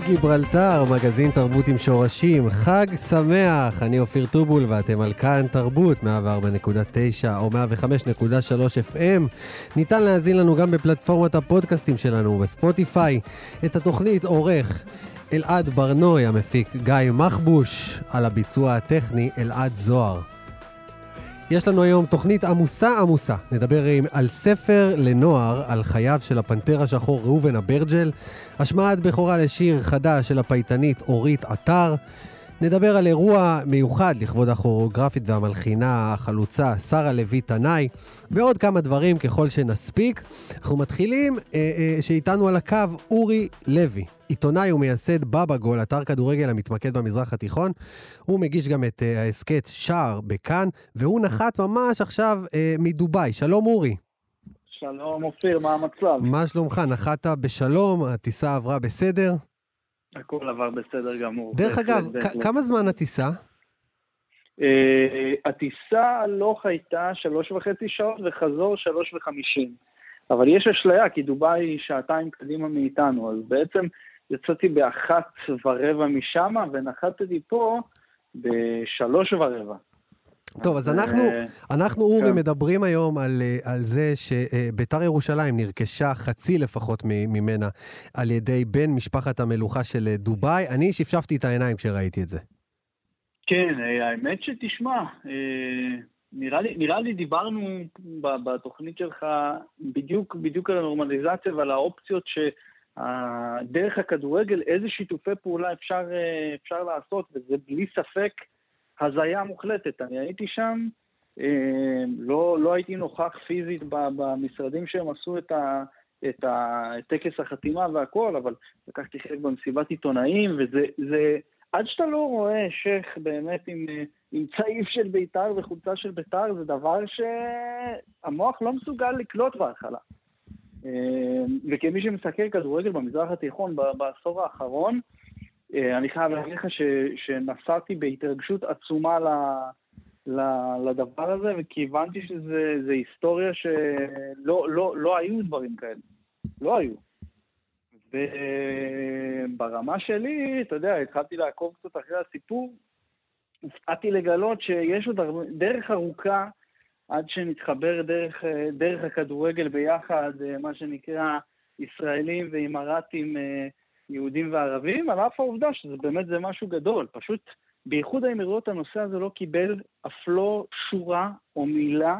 קפה גיברלטר, מגזין תרבות עם שורשים, חג שמח, אני אופיר טובול ואתם על כאן תרבות, 104.9 או 105.3 FM. ניתן להאזין לנו גם בפלטפורמת הפודקאסטים שלנו בספוטיפיי. את התוכנית עורך אלעד ברנוי, המפיק גיא מחבוש, על הביצוע הטכני אלעד זוהר. יש לנו היום תוכנית עמוסה עמוסה. נדבר עם, על ספר לנוער על חייו של הפנתר השחור ראובן אברג'ל, השמעת בכורה לשיר חדש של הפייטנית אורית עטר. נדבר על אירוע מיוחד לכבוד הכוריאוגרפית והמלחינה החלוצה שרה לוי תנאי, ועוד כמה דברים ככל שנספיק. אנחנו מתחילים אה, אה, שאיתנו על הקו אורי לוי. עיתונאי ומייסד בבא גול, אתר כדורגל המתמקד במזרח התיכון. הוא מגיש גם את uh, ההסכת שער בכאן, והוא נחת ממש עכשיו uh, מדובאי. שלום אורי. שלום אופיר, מה המצב? מה שלומך? נחת בשלום, הטיסה עברה בסדר? הכל עבר בסדר גמור. דרך אגב, כמה זמן הטיסה? Uh, הטיסה הלוך הייתה שלוש וחצי שעות וחזור שלוש וחמישים. אבל יש אשליה, כי דובאי היא שעתיים קדימה מאיתנו, אז בעצם יצאתי באחת ורבע משם, ונחתתי פה בשלוש ורבע. טוב, אז אנחנו, אנחנו אורי, כן. מדברים היום על, על זה שביתר ירושלים נרכשה חצי לפחות ממנה על ידי בן משפחת המלוכה של דובאי. אני שפשפתי את העיניים כשראיתי את זה. כן, האמת שתשמע, נראה לי, נראה לי דיברנו בתוכנית שלך בדיוק, בדיוק על הנורמליזציה ועל האופציות ש... דרך הכדורגל, איזה שיתופי פעולה אפשר, אה, אפשר לעשות, וזה בלי ספק הזיה מוחלטת. אני הייתי שם, אה, לא, לא הייתי נוכח פיזית במשרדים שהם עשו את, ה, את, ה, את טקס החתימה והכל, אבל לקחתי חלק במסיבת עיתונאים, וזה, זה, עד שאתה לא רואה שייח באמת עם, אה, עם צעיף של בית"ר וחולצה של בית"ר, זה דבר שהמוח לא מסוגל לקלוט בהתחלה. אה, וכמי שמסתכל כדורגל במזרח התיכון בעשור האחרון, אה, אני חייב להגיד לך שנסעתי בהתרגשות עצומה ל, לדבר הזה, וכי הבנתי שזה היסטוריה שלא לא, לא היו דברים כאלה. לא היו. וברמה שלי, אתה יודע, התחלתי לעקוב קצת אחרי הסיפור, הופתעתי לגלות שיש עוד דרך ארוכה עד שנתחבר דרך, דרך הכדורגל ביחד, מה שנקרא ישראלים ואימראטים יהודים וערבים, על אף העובדה שזה באמת זה משהו גדול. פשוט באיחוד האמירויות הנושא הזה לא קיבל אף לא שורה או מילה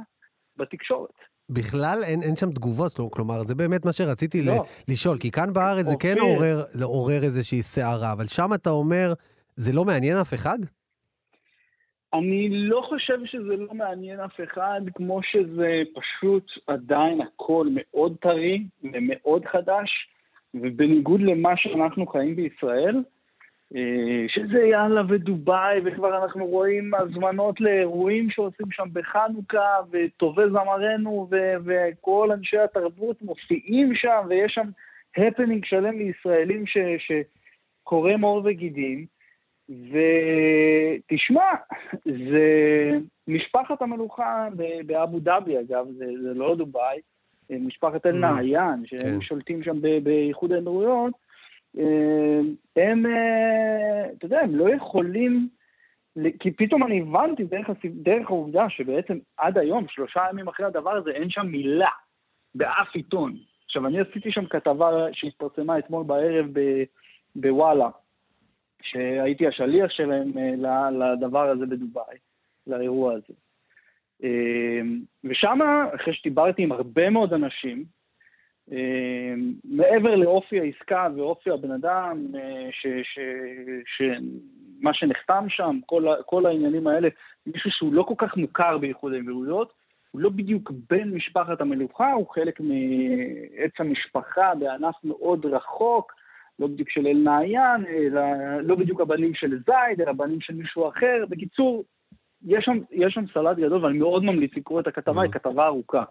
בתקשורת. בכלל אין, אין שם תגובות, כלומר, זה באמת מה שרציתי לא. לשאול, כי כאן בארץ זה כן עורר, עורר איזושהי סערה, אבל שם אתה אומר, זה לא מעניין אף אחד? אני לא חושב שזה לא מעניין אף אחד, כמו שזה פשוט עדיין הכל מאוד טרי ומאוד חדש, ובניגוד למה שאנחנו חיים בישראל, אה, שזה יאללה ודובאי, וכבר אנחנו רואים הזמנות לאירועים שעושים שם בחנוכה, וטובי זמרנו ו- וכל אנשי התרבות מופיעים שם, ויש שם הפנינג שלם לישראלים ש- שקורם עור וגידים. ותשמע, זה משפחת המלוכה באבו דאבי, אגב, זה, זה לא דובאי, משפחת אל-נעיין, mm. שהם כן. שולטים שם באיחוד האמירויות, אה, הם, אה, אתה יודע, הם לא יכולים, כי פתאום אני הבנתי דרך, דרך העובדה שבעצם עד היום, שלושה ימים אחרי הדבר הזה, אין שם מילה באף עיתון. עכשיו, אני עשיתי שם כתבה שהתפרסמה אתמול בערב בוואלה, שהייתי השליח שלהם אה, לדבר הזה בדובאי, לאירוע הזה. ושם, אחרי שדיברתי עם הרבה מאוד אנשים, מעבר לאופי העסקה ואופי הבן אדם, שמה שנחתם שם, כל, כל העניינים האלה, מישהו שהוא לא כל כך מוכר באיחוד האמירויות, הוא לא בדיוק בן משפחת המלוכה, הוא חלק מעץ המשפחה בענף מאוד רחוק, לא בדיוק של אל-נעיין, אלא לא בדיוק הבנים של זייד, אלא הבנים של מישהו אחר. בקיצור, יש שם, יש שם סלט גדול, ואני מאוד ממליץ לקרוא את הכתבה, היא כתבה ארוכה.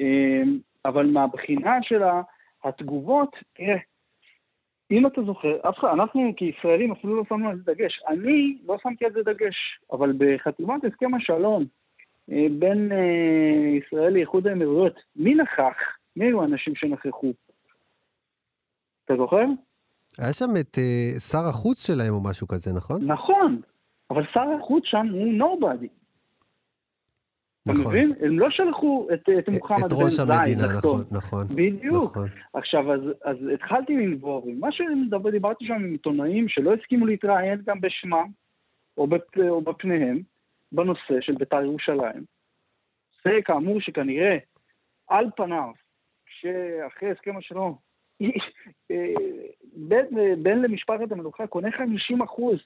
אמ, אבל מהבחינה של התגובות, תראה, אם אתה זוכר, אף אחד, אנחנו כישראלים אפילו לא שמנו על זה דגש. אני לא שמתי על זה דגש, אבל בחתימת הסכם השלום אה, בין אה, ישראל לאיחוד האמירויות, מי נכח? מי היו האנשים שנכחו? אתה זוכר? היה שם את uh, שר החוץ שלהם או משהו כזה, נכון? נכון, אבל שר החוץ שם הוא נובדי. נכון. אתה מבין? הם לא שלחו את, את מוחמד בן זייד. את ראש המדינה, נכון, נכון. בדיוק. נכון. עכשיו, אז, אז התחלתי לנבור, מה שדיברתי שם עם עיתונאים שלא הסכימו להתראיין גם בשמם, או, בפ, או בפניהם, בנושא של בית"ר ירושלים. זה כאמור שכנראה, על פניו, שאחרי הסכם השלום, בין, בין למשפחת המלוכה קונה 50 אחוז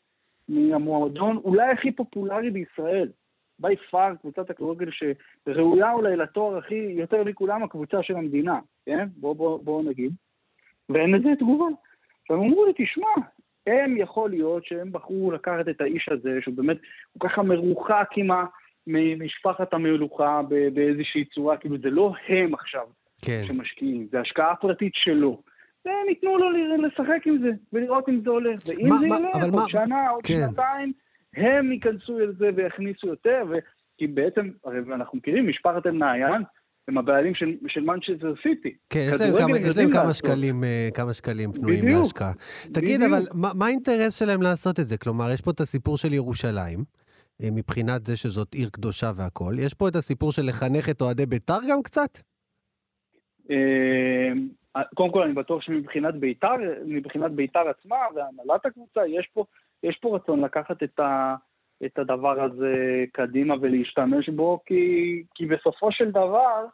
מהמועדון אולי הכי פופולרי בישראל. בי פאר, קבוצת הכדורגל שראויה אולי לתואר הכי, יותר מכולם, הקבוצה של המדינה, כן? בואו בוא, בוא נגיד. ואין לזה תגובה. עכשיו אמרו לי, תשמע, הם יכול להיות שהם בחרו לקחת את האיש הזה, שהוא באמת כל ככה מרוחק עם ממשפחת המלוכה באיזושהי צורה, כאילו זה לא הם עכשיו כן. שמשקיעים, זה השקעה פרטית שלו. והם ייתנו לו לשחק עם זה, ולראות אם זה הולך. ואם מה, זה ילך, עוד מה... שנה, עוד כן. שנתיים, הם ייכנסו אל זה ויכניסו יותר, ו... כי בעצם, הרי אנחנו מכירים, משפחת אל-נעיין, הם הבעלים של, של מנצ'סטר סיטי. כן, יש להם כמה, יש להם כמה שקלים, אה, כמה שקלים פנויים להשקעה. תגיד, אבל מה, מה האינטרס שלהם לעשות את זה? כלומר, יש פה את הסיפור של ירושלים, אה, מבחינת זה שזאת עיר קדושה והכול. יש פה את הסיפור של לחנך את אוהדי בית"ר גם קצת? אה, קודם כל, אני בטוח שמבחינת בית"ר, מבחינת בית"ר עצמה והנהלת הקבוצה, יש פה, יש פה רצון לקחת את, ה, את הדבר הזה קדימה ולהשתמש בו, כי, כי בסופו של דבר,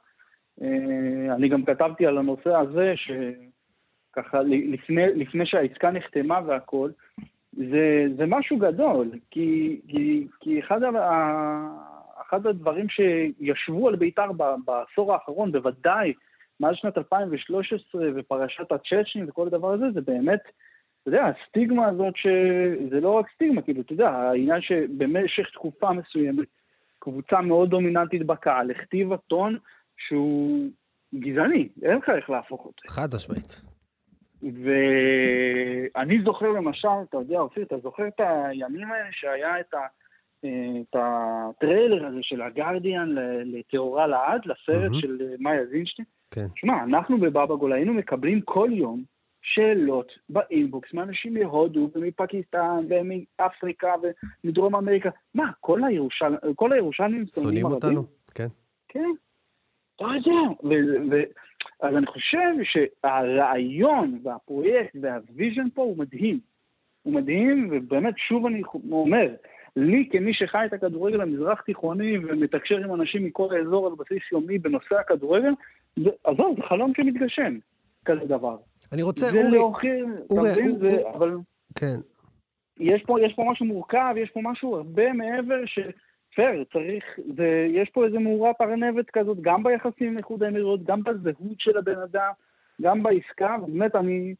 אה, אני גם כתבתי על הנושא הזה, שככה לפני, לפני שהעסקה נחתמה והכל, זה, זה משהו גדול, כי, כי, כי אחד, ה, אחד הדברים שישבו על בית"ר בעשור האחרון, בוודאי מאז שנת 2013 ופרשת הצ'צ'נים וכל הדבר הזה, זה באמת, אתה יודע, הסטיגמה הזאת, שזה לא רק סטיגמה, כאילו, אתה יודע, העניין שבמשך תקופה מסוימת, קבוצה מאוד דומיננטית בקהל הכתיבה טון שהוא גזעני, אין לך איך להפוך אותו. חד משמעית. ואני זוכר למשל, אתה יודע, אופיר, אתה זוכר את הימים האלה שהיה את, ה, את הטריילר הזה של הגרדיאן לטהורה לעד, לסרט mm-hmm. של מאיה זינשטיין? כן. שמע, אנחנו בבאבא גול היינו מקבלים כל יום שאלות באינבוקס מאנשים מהודו ומפקיסטן ומאפריקה ומדרום אמריקה. מה, כל, הירושל... כל הירושלמים שונאים אותנו, כן. כן. לא יודע. ו... ו... אז אני חושב שהרעיון והפרויקט והוויז'ן פה הוא מדהים. הוא מדהים, ובאמת, שוב אני אומר, לי כמי שחי את הכדורגל המזרח תיכוני ומתקשר עם אנשים מכל האזור על בסיס יומי בנושא הכדורגל, עזוב, זה חלום שמתגשם, כזה דבר. אני רוצה, אורי... זה להוכיח, אורי, אורי, זה, אבל... כן. יש פה, יש פה משהו מורכב, יש פה משהו הרבה מעבר ש... פייר, צריך, זה, יש פה איזה מאורת ארנבת כזאת, גם ביחסים עם איחוד האמירויות, גם בזהות של הבן אדם, גם בעסקה, ובאמת אני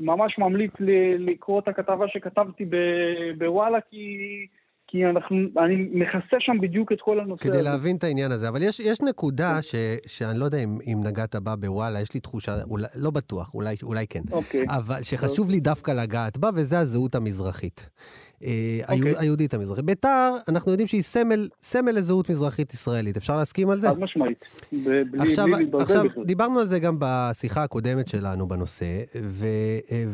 ממש ממליץ לקרוא את הכתבה שכתבתי בוואלה, כי כי אנחנו, אני מכסה שם בדיוק את כל הנושא כדי הזה. כדי להבין את העניין הזה. אבל יש, יש נקודה. ש, שאני לא יודע אם, אם נגעת בה בוואלה, יש לי תחושה, אולי, לא בטוח, אולי, אולי כן. אוקיי. אבל שחשוב לי דווקא לגעת בה, וזה הזהות המזרחית. אה, אוקיי. היהודית המזרחית. ביתר, אנחנו יודעים שהיא סמל, סמל לזהות מזרחית ישראלית. אפשר להסכים על זה? חד משמעית. בלי, עכשיו, בלי עכשיו דיברנו על זה גם בשיחה הקודמת שלנו בנושא,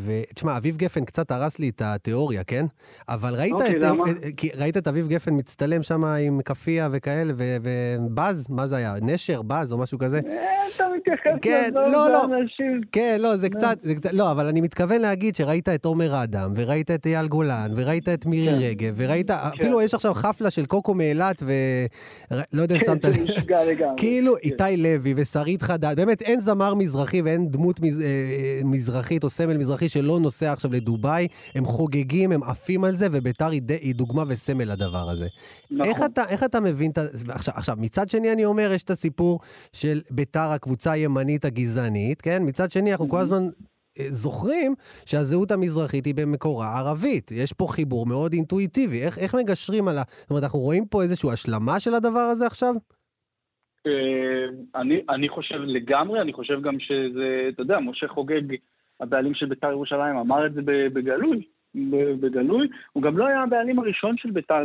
ותשמע, אביב גפן קצת הרס לי את התיאוריה, כן? אבל ראית, אוקיי, את, למה? כי ראית את אביב גפן מצטלם שם עם כאפיה וכאלה, ובז, מה זה היה? נשר, בז או משהו כזה? אה, אתה מתייחס כן, לא, לא. כן, לא, זה קצת, זה קצת, לא, אבל אני מתכוון להגיד שראית את עומר אדם, וראית את אייל גולן, וראית את מירי כן. רגב, וראית, אפילו יש עכשיו חפלה של קוקו מאילת, ולא יודע אם כן, שמת לב. כאילו כן. איתי לוי ושרית חדד, באמת אין זמר מזרחי ואין דמות מז, אה, מזרחית או סמל מזרחי שלא נוסע עכשיו לדובאי, הם חוגגים, הם עפים על זה, וביתר היא, היא דוגמה וסמל לדבר הזה. נכון. איך אתה, איך אתה מבין את ה... עכשיו, עכשיו, מצד שני אני אומר, יש את הסיפור של ביתר, הקבוצה הימנית הגזענית, כן? מצד שני, אנחנו כל הזמן אה, זוכרים שהזהות המזרחית היא במקורה ערבית. יש פה חיבור מאוד אינטואיטיבי. איך, איך מגשרים על ה... זאת אומרת, אנחנו רואים פה איזושהי השלמה של הדבר הזה עכשיו? אה, אני, אני חושב לגמרי, אני חושב גם שזה, אתה יודע, משה חוגג, הבעלים של בית"ר ירושלים, אמר את זה בגלוי. בגלוי, הוא גם לא היה הבעלים הראשון של בית"ר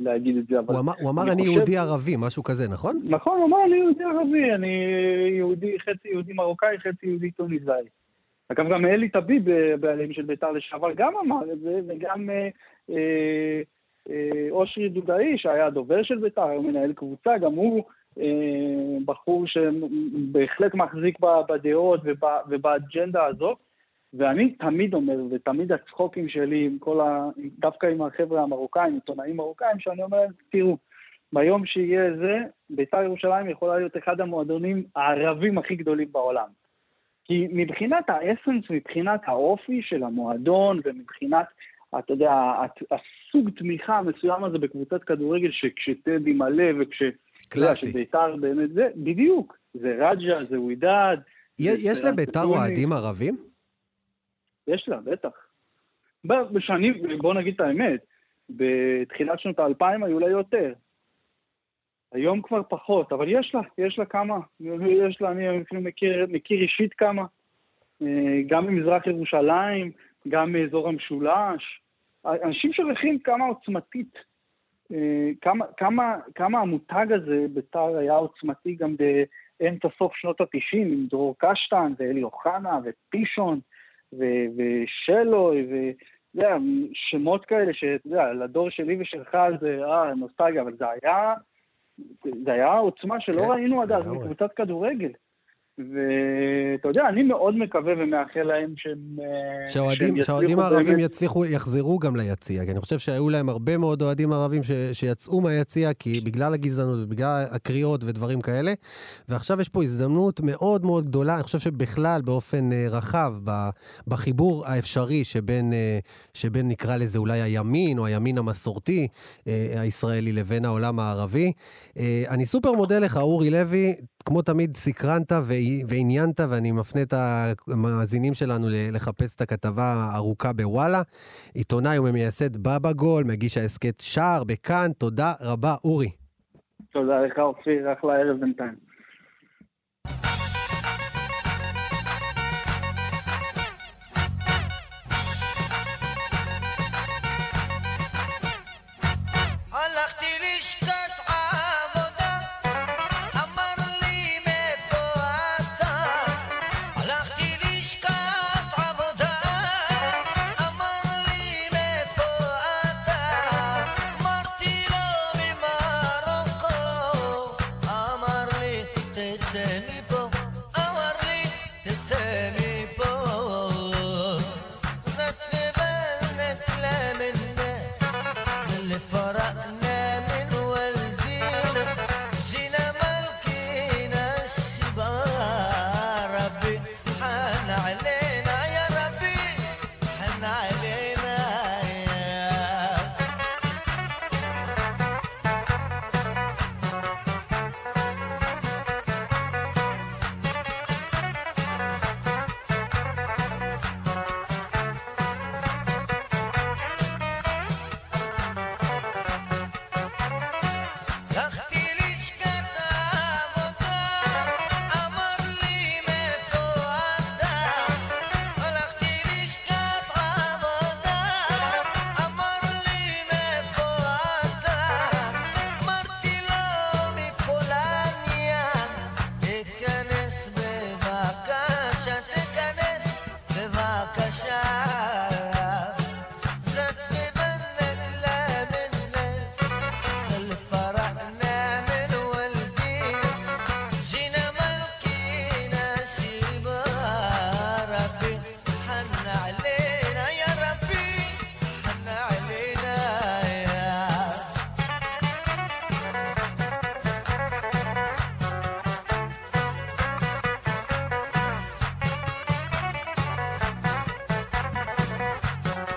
להגיד את זה, אבל... הוא אמר, הוא אמר אני אני חושב- יהודי ערבי, משהו כזה, נכון? נכון, הוא אמר אני יהודי ערבי, אני יהודי, חצי יהודי מרוקאי, חצי יהודי טוניסאי. אגב, גם אלי טביב, אה, בעלים של בית"ר לשעבר, גם אמר את זה, וגם אה, אה, אה, אושרי דודאי, שהיה הדובר של בית"ר, היום מנהל קבוצה, גם הוא אה, בחור שבהחלט מחזיק בדעות וב- ובאג'נדה הזאת. ואני תמיד אומר, ותמיד הצחוקים שלי עם כל ה... דווקא עם החבר'ה המרוקאים, עיתונאים מרוקאים, שאני אומר להם, תראו, ביום שיהיה זה, בית"ר ירושלים יכולה להיות אחד המועדונים הערבים הכי גדולים בעולם. כי מבחינת האסנס, מבחינת האופי של המועדון, ומבחינת, אתה יודע, הסוג תמיכה המסוים הזה בקבוצת כדורגל, שכשטדי מלא וכש... קלאסי. שבית"ר באמת זה, בדיוק. זה רג'ה, זה ווידד. יש לביתר. אוהדים ערבים? יש לה, בטח. בשנים, בוא נגיד את האמת, בתחילת שנות האלפיים היו לה יותר. היום כבר פחות, אבל יש לה, יש לה כמה. יש לה, אני אפילו מכיר, מכיר אישית כמה. אה, גם ממזרח ירושלים, גם מאזור המשולש. אנשים שוכחים כמה עוצמתית, אה, כמה, כמה, כמה המותג הזה בית"ר היה עוצמתי גם באמצע סוף שנות התשעים, עם דרור קשטן ואלי אוחנה ופישון. ו- ושלוי, ואתה יודע, שמות כאלה שאתה יודע, לדור שלי ושלך זה, אה, נוסטלגיה, אבל זה היה, זה היה עוצמה שלא כן, ראינו עד אז לגמרי. בקבוצת כדורגל. ואתה יודע, אני מאוד מקווה ומאחל להם שהם... אה, שהאוהדים שהאוהדים יצליחו הערבים באמת. יצליחו, יחזרו גם ליציע, כי אני חושב שהיו להם הרבה מאוד אוהדים ערבים ש, שיצאו מהיציע, כי בגלל הגזענות ובגלל הקריאות ודברים כאלה, ועכשיו יש פה הזדמנות מאוד מאוד גדולה, אני חושב שבכלל, באופן אה, רחב, בחיבור האפשרי שבין, אה, שבין נקרא לזה אולי הימין, או הימין המסורתי הישראלי, לבין העולם הערבי. אני סופר מודה לך, אורי לוי, כמו תמיד סקרנת ועי- ועניינת, ואני מפנה את המאזינים שלנו לחפש את הכתבה הארוכה בוואלה. עיתונאי וממייסד בבא גול, מגיש ההסכת שער בכאן, תודה רבה, אורי. תודה לך, אופיר, אחלה ערב בינתיים.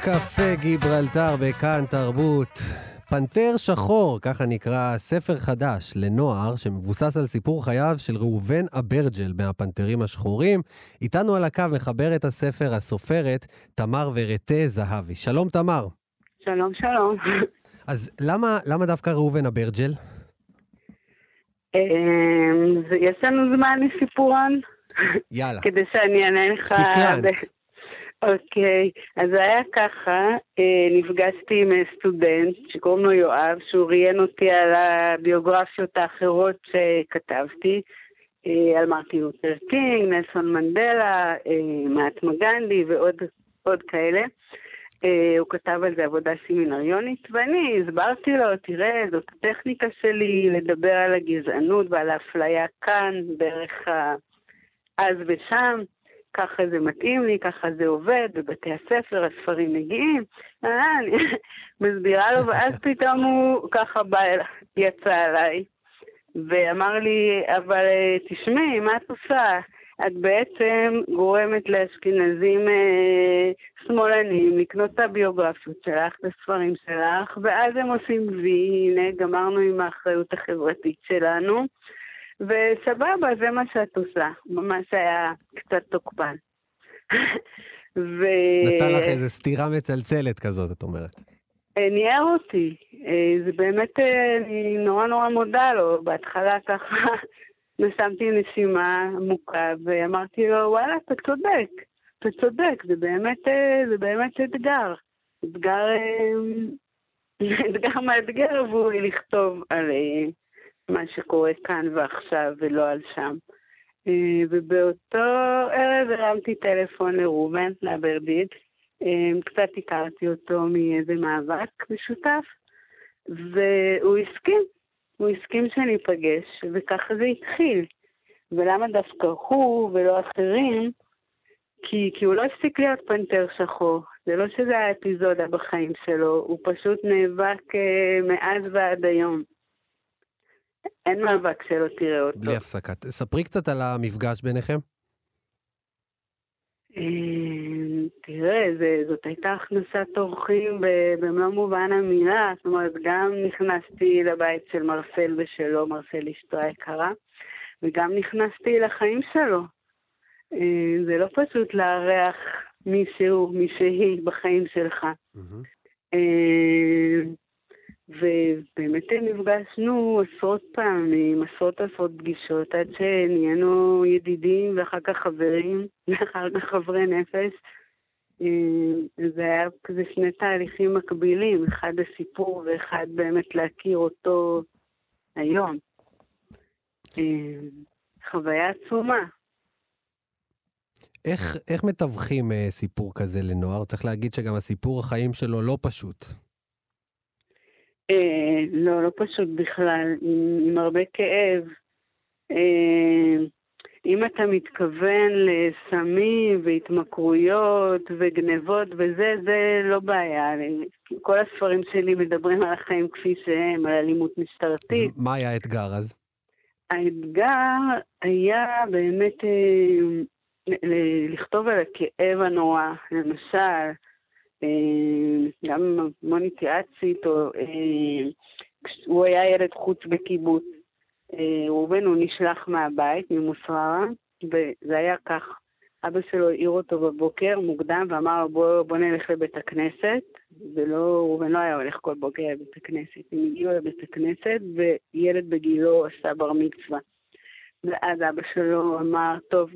קפה גיברלטר בכאן תרבות. פנתר שחור, ככה נקרא ספר חדש לנוער שמבוסס על סיפור חייו של ראובן אברג'ל מהפנתרים השחורים. איתנו על הקו מחברת הספר הסופרת תמר ורטה זהבי. שלום תמר. שלום, שלום. אז למה, למה דווקא ראובן אברג'ל? אמ, יש לנו זמן לסיפורן? יאללה. כדי שאני אענה לך... סקרנת. אוקיי, אז זה היה ככה, אה, נפגשתי עם אה, סטודנט שקוראים לו יואב, שהוא ראיין אותי על הביוגרפיות האחרות שכתבתי, אה, על מרטין לותר קינג, נלסון מנדלה, מהטמה גנדי ועוד עוד כאלה. הוא כתב על זה עבודה סמינריונית, ואני הסברתי לו, תראה, זאת הטכניקה שלי לדבר על הגזענות ועל האפליה כאן, דרך ה... אז ושם, ככה זה מתאים לי, ככה זה עובד, בבתי הספר הספרים מגיעים, אה, אני מסבירה לו, ואז פתאום הוא ככה בא, יצא עליי, ואמר לי, אבל אה, תשמעי, מה את עושה? את בעצם גורמת לאשכנזים אה, שמאלנים לקנות את הביוגרפיות שלך, את הספרים שלך, ואז הם עושים וי, הנה, גמרנו עם האחריות החברתית שלנו, וסבבה, זה מה שאת עושה. ממש היה קצת תוקפן. ו... נתן לך איזה סטירה מצלצלת כזאת, את אומרת. אה, ניער אותי. אה, זה באמת, אה, אני נורא נורא מודה לו. בהתחלה ככה נשמתי נשימה עמוקה ואמרתי לו, וואלה, אתה צודק. אתה צודק, זה באמת, זה באמת אתגר. אתגר, אתגר מאתגר עבורי לכתוב על מה שקורה כאן ועכשיו ולא על שם. אה, ובאותו ערב הרמתי טלפון לראובן, לאברדיד, אה, קצת הכרתי אותו מאיזה מאבק משותף, והוא הסכים, הוא הסכים שניפגש, וככה זה התחיל. ולמה דווקא הוא ולא אחרים? כי, כי הוא לא הפסיק להיות פנתר שחור. זה לא שזה היה אפיזודה בחיים שלו, הוא פשוט נאבק אה, מאז ועד היום. אין מאבק שלא תראה אותו. בלי הפסקה. ספרי קצת על המפגש ביניכם. אה, תראה, זה, זאת הייתה הכנסת אורחים במלוא מובן המילה, זאת אומרת, גם נכנסתי לבית של מרסל ושלו, מרסל אשתו היקרה, וגם נכנסתי לחיים שלו. אה, זה לא פשוט לארח מישהו, מישהי בחיים שלך. אה, ובאמת נפגשנו עשרות פעמים, עשרות עשרות פגישות, עד שנהיינו ידידים ואחר כך חברים, ואחר כך חברי נפש. אה, זה היה כזה שני תהליכים מקבילים, אחד הסיפור ואחד באמת להכיר אותו היום. אה, חוויה עצומה. איך, איך מתווכים אה, סיפור כזה לנוער? צריך להגיד שגם הסיפור החיים שלו לא פשוט. אה, לא, לא פשוט בכלל, עם, עם הרבה כאב. אה, אם אתה מתכוון לסמים והתמכרויות וגנבות וזה, זה לא בעיה. כל הספרים שלי מדברים על החיים כפי שהם, על אלימות אז משטרתית. מה היה האתגר אז? האתגר היה באמת אה, לכתוב על הכאב הנורא. למשל, גם המון התייעצתי איתו, אה, הוא היה ילד חוץ בקיבוץ. אה, ראובן הוא נשלח מהבית, ממוסררה, וזה היה כך. אבא שלו העיר אותו בבוקר מוקדם ואמר לו בוא, בוא נלך לבית הכנסת, ולא, ראובן לא היה הולך כל בוקר לבית הכנסת. הם הגיעו לבית הכנסת וילד בגילו עשה בר מצווה. ואז אבא שלו אמר, טוב,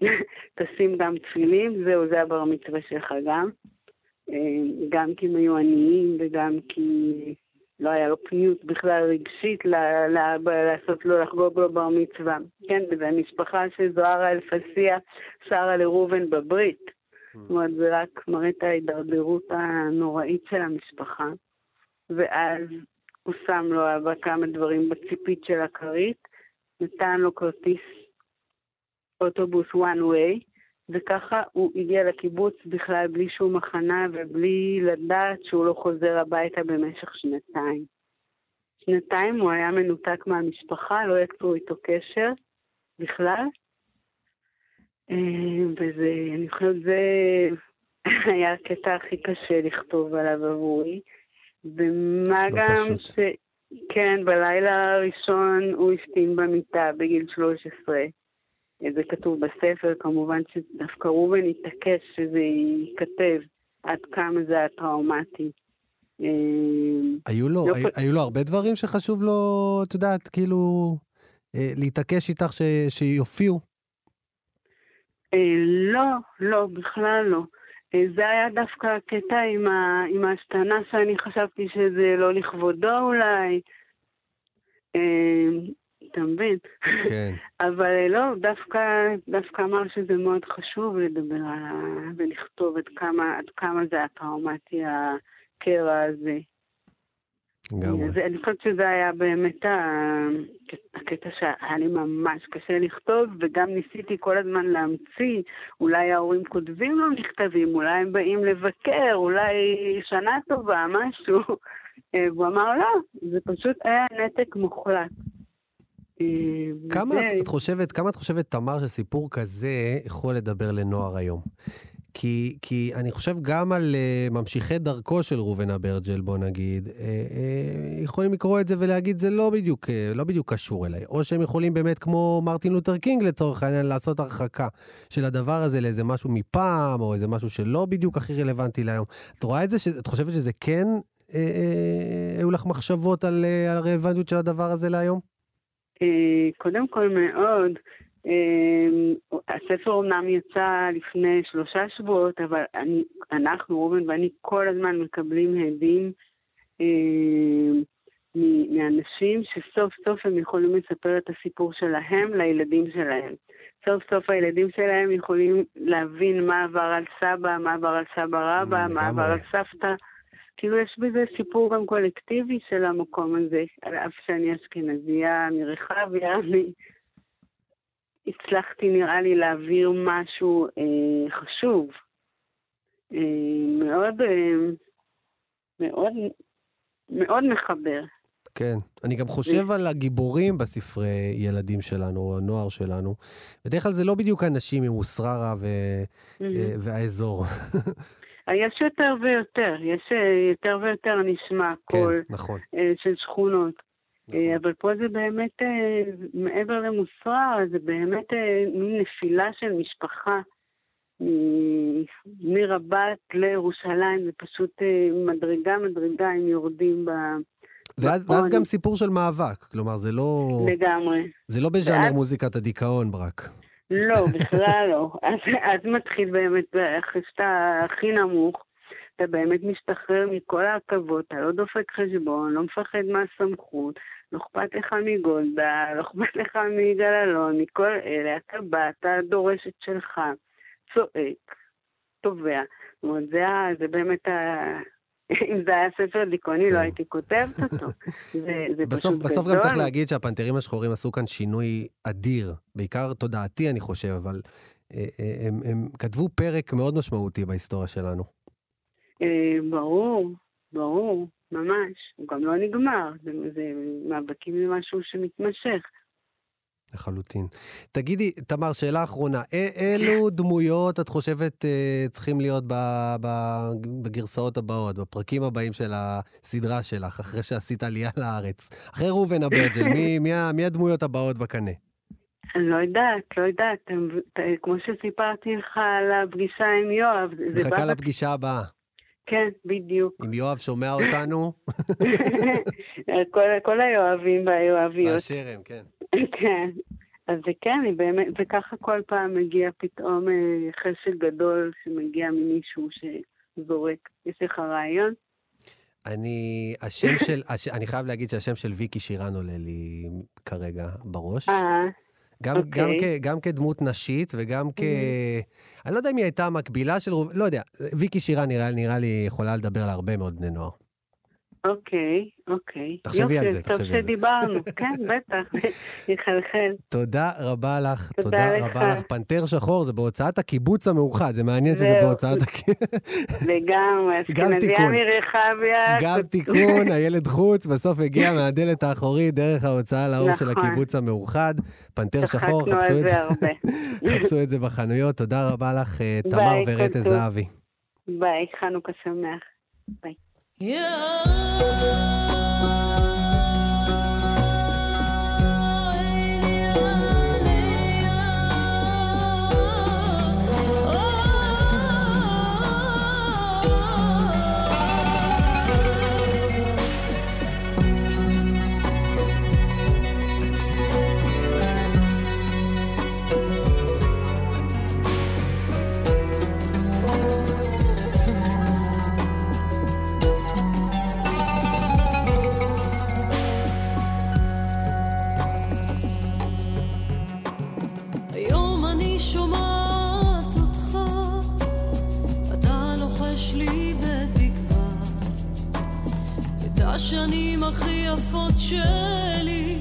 תשים גם תפילין, זהו, זה הבר מצווה שלך גם. אה, גם כי הם היו עניים וגם כי לא היה לו פניות בכלל רגשית ל- ל- לעשות לו, לחגוג לו בר מצווה. כן, וזו המשפחה של זוהרה אלפסיה שרה לראובן בברית. זאת אומרת, זה רק מראה את ההידרדרות הנוראית של המשפחה. ואז הוא שם לו אבא כמה דברים בציפית של הכרית, נתן לו כרטיס אוטובוס one way, וככה הוא הגיע לקיבוץ בכלל בלי שום הכנה ובלי לדעת שהוא לא חוזר הביתה במשך שנתיים. שנתיים הוא היה מנותק מהמשפחה, לא יצרו איתו קשר בכלל. אה, וזה, אני חושבת, זה היה הקטע הכי קשה לכתוב עליו עבורי. ומה לא גם פשוט. ש... כן, בלילה הראשון הוא השתין במיטה בגיל 13. זה כתוב בספר, כמובן שדווקא ראובן התעקש שזה ייכתב עד כמה זה היה טראומטי. אה, היו לו, לא היו, היו לו הרבה דברים שחשוב לו, את יודעת, כאילו, אה, להתעקש איתך ש, שיופיעו? אה, לא, לא, בכלל לא. זה היה דווקא הקטע עם, ה, עם ההשתנה שאני חשבתי שזה לא לכבודו אולי. אתה מבין? כן. אבל אה, לא, דווקא, דווקא אמר שזה מאוד חשוב לדבר על ה... ולכתוב עד כמה, עד כמה זה היה טראומטי הקרע הזה. לגמרי. אז אני חושבת שזה היה באמת הקטע שהיה לי ממש קשה לכתוב, וגם ניסיתי כל הזמן להמציא, אולי ההורים כותבים לו מכתבים, אולי הם באים לבקר, אולי שנה טובה, משהו. אה, והוא אמר, לא, זה פשוט היה נתק מוחלט. אה, כמה וזה- את, את חושבת, כמה את חושבת, תמר, שסיפור כזה יכול לדבר לנוער היום? כי, כי אני חושב גם על uh, ממשיכי דרכו של ראובן אברג'ל, בוא נגיד, uh, uh, יכולים לקרוא את זה ולהגיד, זה לא בדיוק, uh, לא בדיוק קשור אליי. או שהם יכולים באמת, כמו מרטין לותר קינג לצורך העניין, לעשות הרחקה של הדבר הזה לאיזה משהו מפעם, או איזה משהו שלא בדיוק הכי רלוונטי להיום. את רואה את זה? ש... את חושבת שזה כן, uh, uh, היו לך מחשבות על, uh, על הרלוונטיות של הדבר הזה להיום? אה, קודם כל מאוד. אה, הספר אומנם יצא לפני שלושה שבועות, אבל אני, אנחנו, ראובן ואני, כל הזמן מקבלים הדים אה, מאנשים שסוף סוף הם יכולים לספר את הסיפור שלהם לילדים שלהם. סוף סוף הילדים שלהם יכולים להבין מה עבר על סבא, מה עבר על סבא רבא, מה עבר. על סבתא. כאילו יש בזה סיפור גם קולקטיבי של המקום הזה, על אף שאני אשכנזייה מרחביה, אני הצלחתי נראה לי להעביר משהו אה, חשוב. אה, מאוד, אה, מאוד, מאוד מחבר. כן. אני גם חושב על הגיבורים בספרי ילדים שלנו, או הנוער שלנו. בדרך כלל זה לא בדיוק אנשים ו... Mm-hmm. אה, והאזור. יש יותר ויותר, יש אה, יותר ויותר נשמע כן, קול נכון. אה, של שכונות. נכון. אה, אבל פה זה באמת, מעבר למוסרר, זה באמת מין נפילה של משפחה. מרבת לירושלים, זה פשוט מדרגה מדרגה, הם יורדים ב... ואז, נכון. ואז גם סיפור של מאבק. כלומר, זה לא, לגמרי. זה לא בז'אנר ואז- מוזיקת הדיכאון רק. לא, בכלל לא. אז, אז מתחיל באמת, אחרי שאתה הכי נמוך, אתה באמת משתחרר מכל העכבות, אתה לא דופק חשבון, לא מפחד מהסמכות, לא אכפת לך מגולדה, לא אכפת לך מיגאל אלון, מכל אלה, אתה בא, אתה דורש את שלך, צועק, תובע. זאת אומרת, זה, זה באמת. אם זה היה ספר דיכאוני, כן. לא הייתי כותבת אותו. זה, זה בסוף, פשוט בסוף גדול. גם צריך להגיד שהפנתרים השחורים עשו כאן שינוי אדיר, בעיקר תודעתי, אני חושב, אבל אה, אה, הם, הם כתבו פרק מאוד משמעותי בהיסטוריה שלנו. אה, ברור, ברור, ממש. הוא גם לא נגמר. זה, זה מאבקים זה משהו שמתמשך. לחלוטין. תגידי, תמר, שאלה אחרונה. אילו דמויות את חושבת אה, צריכים להיות בגרסאות הבאות, בפרקים הבאים של הסדרה שלך, אחרי שעשית עלייה לארץ? אחרי ראובן אברג'ל, מי, מי, מי הדמויות הבאות בקנה? אני לא יודעת, לא יודעת. כמו שסיפרתי לך על הפגישה עם יואב, מחכה. לפגישה הבאה. כן, בדיוק. אם יואב שומע אותנו, כל, כל היואבים והיואביות. באשר הם, כן. כן. אז זה כן, היא באמת, וככה כל פעם מגיע פתאום אה, חשק גדול שמגיע ממישהו שזורק. יש לך רעיון? אני, השם של, הש, אני חייב להגיד שהשם של ויקי שירן עולה לי כרגע בראש. אה, גם, אוקיי. גם, כ, גם כדמות נשית וגם כ... אני לא יודע אם היא הייתה המקבילה של ראובן, לא יודע. ויקי שירן נראה, נראה לי יכולה לדבר להרבה מאוד בני נוער. אוקיי, אוקיי. תחשבי על יופי, זה, טוב תחשבי על זה. שדיברנו, כן, בטח, יחלחל. תודה רבה לך, תודה. רבה לך. פנתר שחור זה בהוצאת הקיבוץ המאוחד, זה מעניין שזה. בהוצאת הקיבוץ. לגמרי, תיקון. מרחביה. גם תיקון, הילד חוץ, בסוף הגיע מהדלת האחורית דרך ההוצאה לאור של נכון. הקיבוץ המאוחד. פנתר שחור, חפשו על את זה זה. חפשו את זה בחנויות. תודה רבה לך, אה, תמר ורטה טוב. זהבי. ביי, חנוכה שמח. ביי. היום השנים הכי יפות שלי,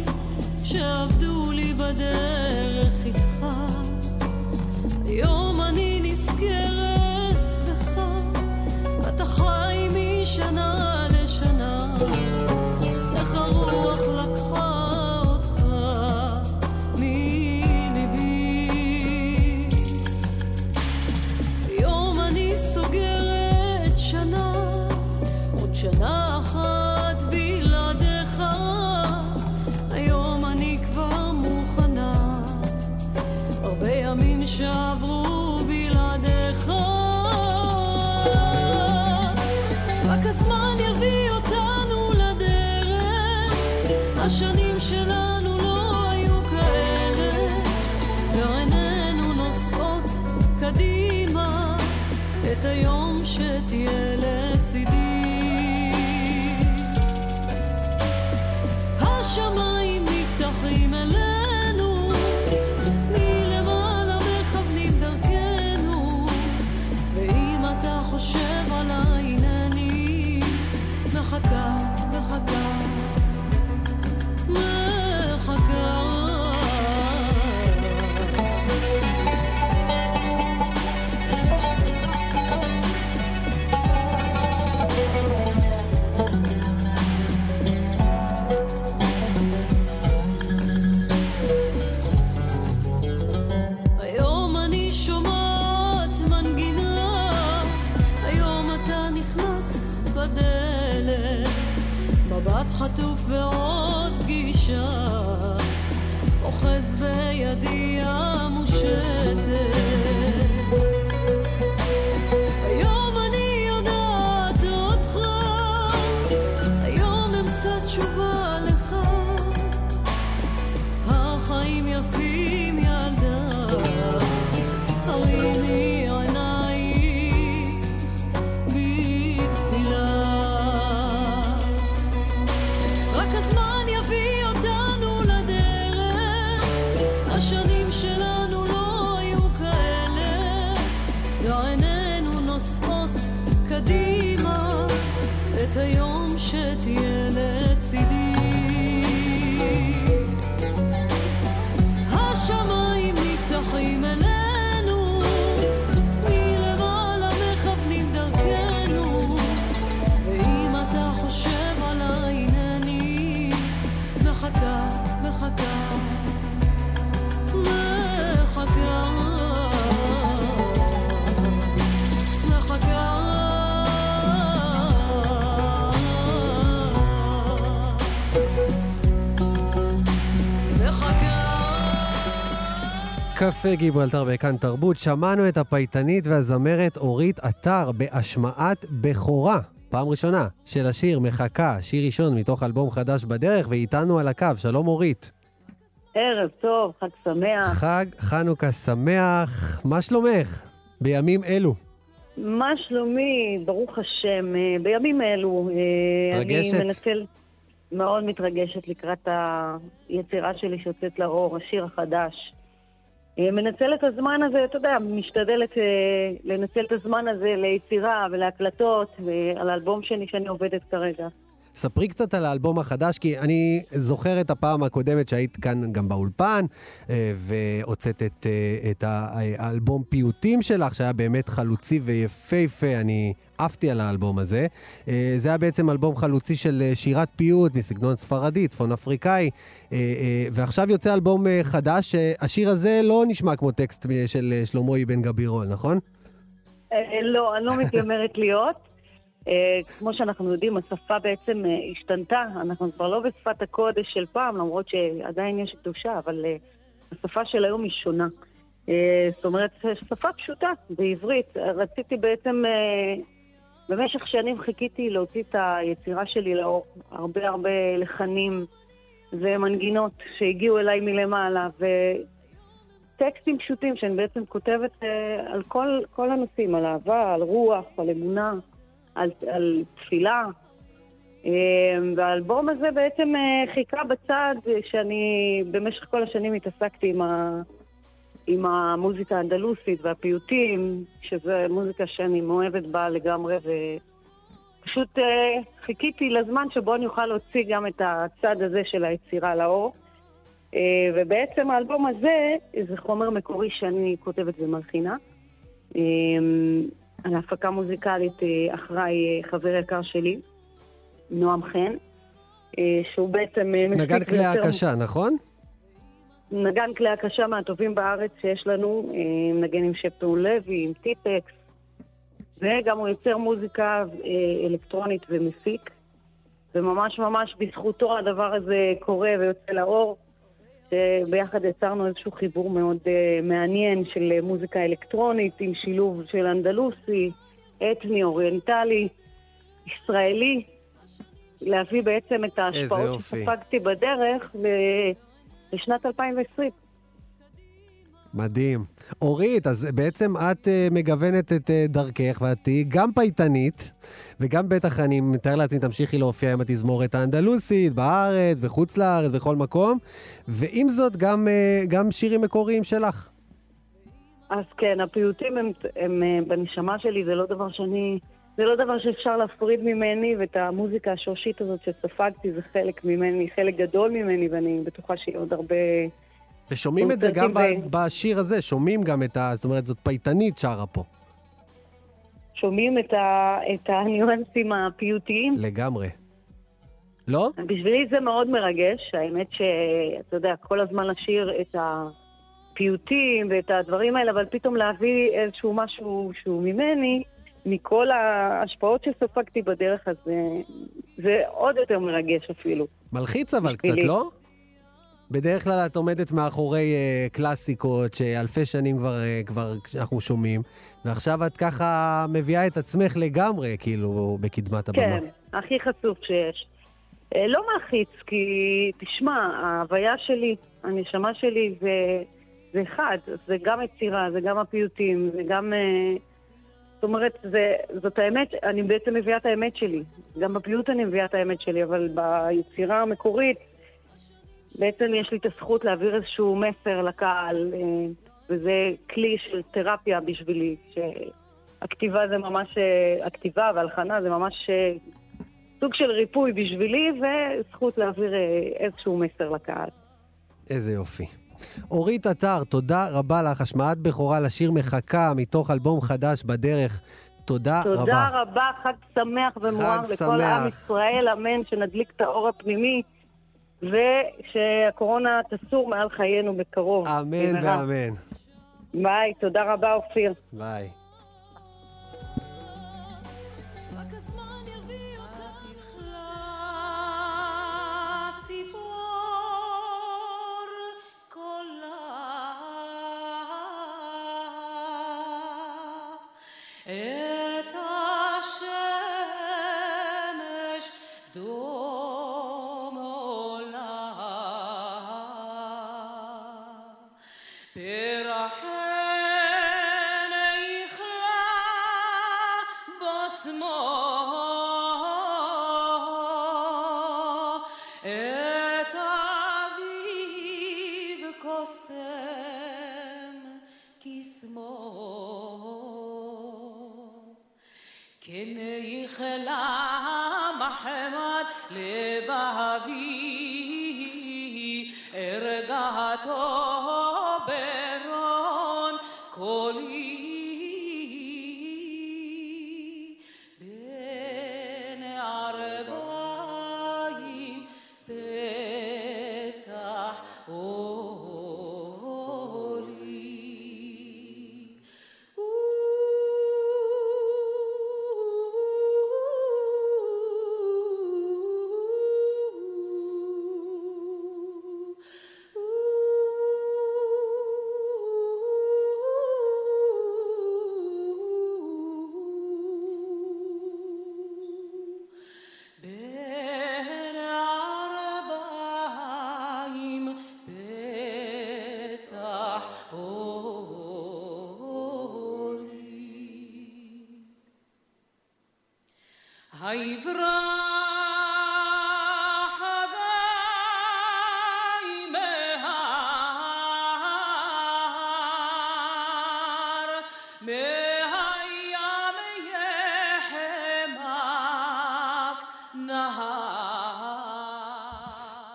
שעבדו לי בדרך איתך. היום אני נזכרת בך, אתה חי משנה Thank you. קפה גיברלטר בכאן תרבות, שמענו את הפייטנית והזמרת אורית עטר בהשמעת בכורה. פעם ראשונה של השיר מחכה, שיר ראשון מתוך אלבום חדש בדרך, ואיתנו על הקו. שלום אורית. ערב טוב, חג שמח. חג חנוכה שמח, מה שלומך בימים אלו? מה שלומי? ברוך השם. אה, בימים אלו, אה, מתרגשת? אני מנצל... מאוד מתרגשת לקראת היצירה שלי שיוצאת לאור, השיר החדש. אה, מנצלת את הזמן הזה, אתה יודע, משתדלת אה, לנצל את הזמן הזה ליצירה ולהקלטות ועל האלבום שלי שאני עובדת כרגע. ספרי קצת על האלבום החדש, כי אני זוכר את הפעם הקודמת שהיית כאן גם באולפן, אה, והוצאת את, אה, את האלבום פיוטים שלך, שהיה באמת חלוצי ויפהפה, אני עפתי על האלבום הזה. אה, זה היה בעצם אלבום חלוצי של שירת פיוט מסגנון ספרדי, צפון אפריקאי, ועכשיו יוצא אלבום חדש, שהשיר הזה לא נשמע כמו טקסט של שלמה אבן גבירול, נכון? לא, אני לא מתיימרת להיות. אה, כמו שאנחנו יודעים, השפה בעצם אה, השתנתה. אנחנו כבר לא בשפת הקודש של פעם, למרות שעדיין יש קדושה, אבל אה, השפה של היום היא שונה. זאת אומרת, שפה פשוטה, בעברית. רציתי בעצם, במשך שנים חיכיתי להוציא את היצירה שלי לאור. הרבה הרבה לחנים ומנגינות שהגיעו אליי מלמעלה, וטקסטים פשוטים שאני בעצם כותבת על כל, כל הנושאים, על אהבה, על רוח, על אמונה, על, על תפילה. אה, והאלבום הזה בעצם אה, חיכה בצד שאני במשך כל השנים התעסקתי עם, ה, עם המוזיקה האנדלוסית והפיוטים, שזו מוזיקה שאני מאוהבת בה לגמרי, ופשוט אה, חיכיתי לזמן שבו אני אוכל להוציא גם את הצד הזה של היצירה לאור. אה, ובעצם האלבום הזה זה חומר מקורי שאני כותבת ומלחינה. אה, על ההפקה מוזיקלית אה, אחראי אה, חבר יקר שלי, נועם חן, אה, שהוא בעצם אה, נגן כלי הקשה, נכון? נגן כלי הקשה מהטובים בארץ שיש לנו, אה, מנגן עם שפטון לוי, עם טיפקס, וגם הוא יוצר מוזיקה אה, אלקטרונית ומפיק, וממש ממש בזכותו הדבר הזה קורה ויוצא לאור, שביחד יצרנו איזשהו חיבור מאוד אה, מעניין של אה, מוזיקה אלקטרונית עם שילוב של אנדלוסי, אתני, אוריינטלי, ישראלי, להביא בעצם את ההשפעות. שספגתי בדרך לשנת 2020. מדהים. אורית, אז בעצם את אה, מגוונת את אה, דרכך, ואת תהיי גם פייטנית, וגם בטח, אני מתאר לעצמי, תמשיכי להופיע עם התזמורת האנדלוסית, בארץ, בחוץ לארץ, בכל מקום, ועם זאת, גם, אה, גם שירים מקוריים שלך. אז כן, הפיוטים הם, הם אה, בנשמה שלי, זה לא דבר שאני... זה לא דבר שאפשר להפריד ממני, ואת המוזיקה השורשית הזאת שספגתי זה חלק ממני, חלק גדול ממני, ואני בטוחה שיהיה עוד הרבה... ושומעים את זה גם קונצרטים ב- בשיר הזה, שומעים גם את ה... זאת אומרת, זאת פייטנית שרה פה. שומעים את, ה, את הניואנסים הפיוטיים. לגמרי. לא? בשבילי זה מאוד מרגש, האמת שאתה יודע, כל הזמן לשיר את הפיוטים ואת הדברים האלה, אבל פתאום להביא איזשהו משהו שהוא ממני, מכל ההשפעות שספגתי בדרך, אז זה, זה עוד יותר מרגש אפילו. מלחיץ אבל קצת, בשבילי. לא? בדרך כלל את עומדת מאחורי אה, קלאסיקות שאלפי שנים כבר, אה, כבר אנחנו שומעים, ועכשיו את ככה מביאה את עצמך לגמרי, כאילו, בקדמת הבמה. כן, הכי חשוף שיש. אה, לא מלחיץ, כי תשמע, ההוויה שלי, הנשמה שלי זה, זה אחד, זה גם יצירה, זה גם הפיוטים, זה גם... אה, זאת אומרת, זה, זאת האמת, אני בעצם מביאה את האמת שלי. גם בפיוט אני מביאה את האמת שלי, אבל ביצירה המקורית, בעצם יש לי את הזכות להעביר איזשהו מסר לקהל, אה, וזה כלי של תרפיה בשבילי, שהכתיבה זה ממש, אה, הכתיבה והלחנה זה ממש אה, סוג של ריפוי בשבילי, וזכות להעביר איזשהו מסר לקהל. איזה יופי. אורית עטר, תודה רבה לך. השמעת בכורה לשיר מחכה מתוך אלבום חדש בדרך. תודה, תודה רבה. רבה, חג שמח ומואר לכל עם. ישראל, אמן, שנדליק את האור הפנימי, ושהקורונה תסור מעל חיינו בקרוב. אמן. ואמן. ביי, תודה רבה, אופיר. ביי.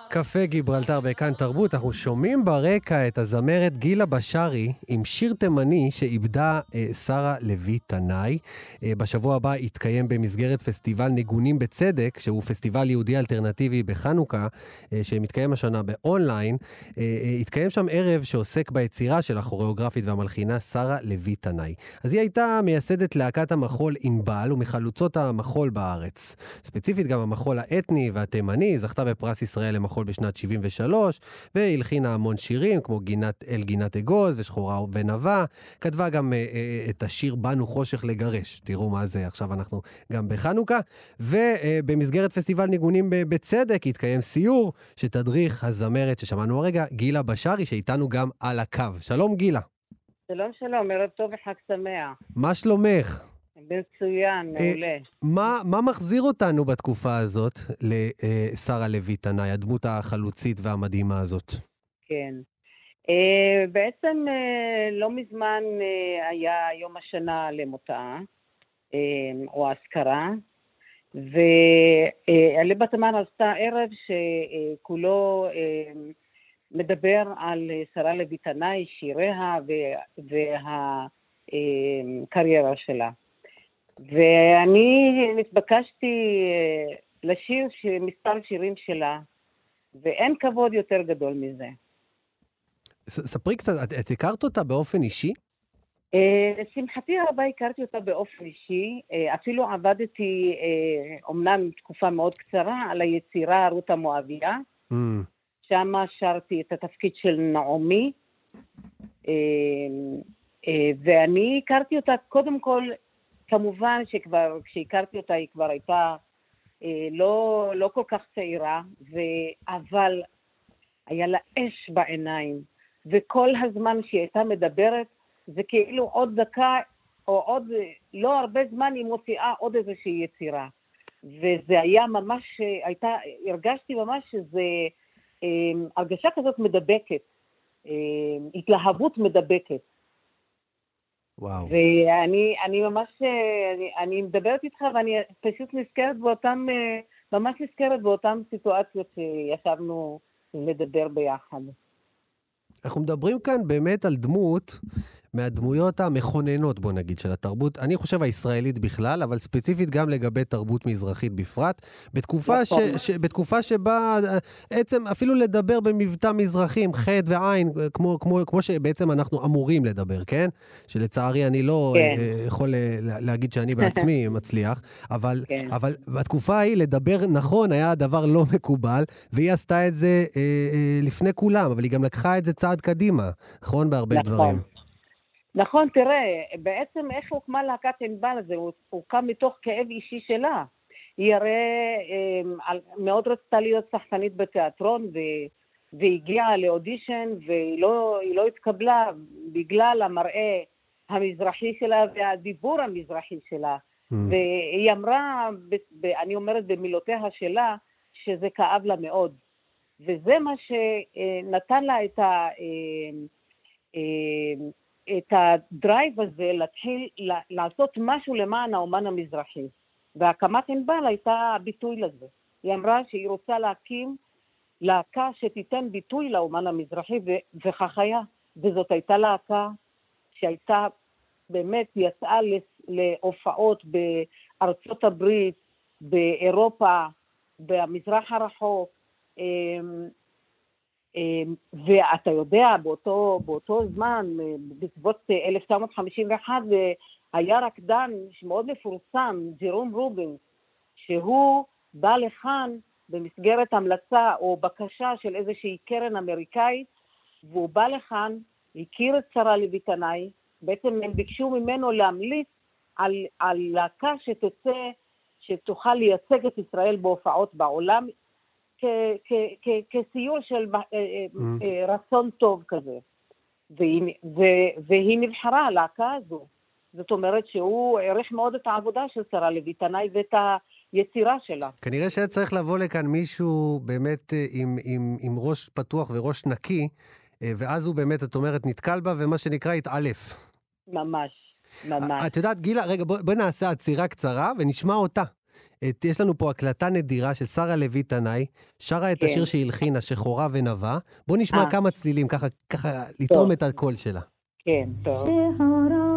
קפה גיברלטר בכאן תרבות, אנחנו שומעים ברקע את הזמרת גילה בשארי עם שיר תימני שאיבדה אה, שרה לוי. תנאי. אה, בשבוע הבא יתקיים במסגרת פסטיבל ניגונים בצדק, שהוא פסטיבל יהודי אלטרנטיבי בחנוכה, אה, שמתקיים השנה באונליין. אה, יתקיים שם ערב שעוסק ביצירה של הכוריאוגרפית והמלחינה שרה לוי תנאי. אז היא הייתה מייסדת להקת המחול ענבל ומחלוצות המחול בארץ. ספציפית גם המחול האתני והתימני, זכתה בפרס ישראל למחול בשנת 73, והלחינה המון שירים, כמו גינת, אל גינת אגוז ושחורה ונבה. כתבה גם אה, אה, את השיר "באנו חושך לגרש". תראו מה זה, עכשיו אנחנו גם בחנוכה. ובמסגרת פסטיבל ניגונים בצדק התקיים סיור שתדריך הזמרת ששמענו הרגע, גילה בשארי, שאיתנו גם על הקו. שלום גילה, שלום שלום, ערב טוב וחג שמח. מה שלומך? מצוין, אה, מעולה. מה, מה מחזיר אותנו בתקופה הזאת לשרה לוי תנאי, הדמות החלוצית והמדהימה הזאת? כן. אה, בעצם אה, לא מזמן אה, היה יום השנה למותה, או האזכרה, ועלי תמר עשתה ערב שכולו מדבר על שרה לוי תנאי, שיריה והקריירה שלה. ואני נתבקשתי לשיר מספר שירים שלה, ואין כבוד יותר גדול מזה. ספרי קצת, את, את הכרת אותה באופן אישי? אה, לשמחתי הרבה הכרתי אותה באופן אישי, אה, אפילו עבדתי, אה, אומנם תקופה מאוד קצרה, על היצירה רות המואביה, Mm, שם שרתי את התפקיד של נעמי, ואני הכרתי אותה קודם כל, כמובן שכבר כשהכרתי אותה היא כבר הייתה לא, לא כל כך צעירה, ו... אבל היה לה אש בעיניים, וכל הזמן שהיא הייתה מדברת, זה כאילו עוד דקה או עוד לא הרבה זמן היא מוציאה עוד איזושהי יצירה. וזה היה ממש, הייתה, הרגשתי ממש שזה אה, הרגשה כזאת מדבקת, אה, התלהבות מדבקת. וואו. ואני אני ממש, אה, אני, אני מדברת איתך ואני פשוט נזכרת באותם, אה, ממש נזכרת באותן סיטואציות שישבנו לדבר ביחד. אנחנו מדברים כאן באמת על דמות מהדמויות המכוננות, בוא נגיד, של התרבות, אני חושב הישראלית בכלל, אבל ספציפית גם לגבי תרבות מזרחית בפרט. בתקופה, ש, נכון. ש, בתקופה שבה עצם אפילו לדבר במבטא מזרחי עם חטא ועין, כמו, כמו, כמו שבעצם אנחנו אמורים לדבר, כן? שלצערי אני לא כן. אה, יכול אה, לה- להגיד שאני בעצמי מצליח, אבל, כן. אבל בתקופה ההיא לדבר נכון היה דבר לא מקובל, והיא עשתה את זה אה, אה, לפני כולם, אבל היא גם לקחה את זה צעד קדימה, נכון? בהרבה נכון. דברים. נכון, תראה, בעצם איך הוקמה להקת ענבל הזה? הוא הוקם מתוך כאב אישי שלה. היא הרי אה, מאוד רצתה להיות שחקנית בתיאטרון, ו... והגיעה לאודישן, והיא לא, לא התקבלה בגלל המראה המזרחי שלה והדיבור המזרחי שלה. Mm. והיא אמרה, ב, ב, אני אומרת במילותיה שלה, שזה כאב לה מאוד. וזה מה שנתן לה את, ה, אה, אה, את הדרייב הזה להתחיל לעשות משהו למען האומן המזרחי. והקמת ענבל הייתה הביטוי לזה. היא אמרה שהיא רוצה להקים להקה שתיתן ביטוי לאומן המזרחי, וכך היה. וזאת הייתה להקה שהייתה, באמת יצאה להופעות בארצות הברית, באירופה, במזרח הרחוק. אמ, ואתה יודע, באותו, באותו זמן, אה, בסביבות אה, 1951, אה, היה רקדן מאוד מפורסם, ג'רום רובין, שהוא בא לכאן במסגרת המלצה או בקשה של איזושהי קרן אמריקאית, והוא בא לכאן, הכיר את שרה לוי תנאי, בעצם הם ביקשו ממנו להמליץ על, על להקה שתצא, שתוכל לייצג את ישראל בהופעות בעולם, כ- כ- כ- כסיור של אה, אה, Mm. אה, רצון טוב כזה. והיא, ו- והיא נבחרה, הלהקה הזו. זאת אומרת שהוא העריך מאוד את העבודה של שרה לוי תנאי ואת היצירה שלה. כנראה שהיה צריך לבוא לכאן מישהו באמת עם, עם, עם ראש פתוח וראש נקי, ואז הוא באמת, את אומרת, נתקל בה, ומה שנקרא, התעלף. ממש, ממש. את יודעת, גילה, רגע, בואי בוא נעשה עצירה קצרה ונשמע אותה. את, יש לנו פה הקלטה נדירה של שרה לוי תנאי, שרה כן. את השיר שהיא הלחינה, שחורה ונבה. בוא נשמע 아. כמה צלילים, ככה, ככה לטעום את הקול שלה. כן, טוב. שחורה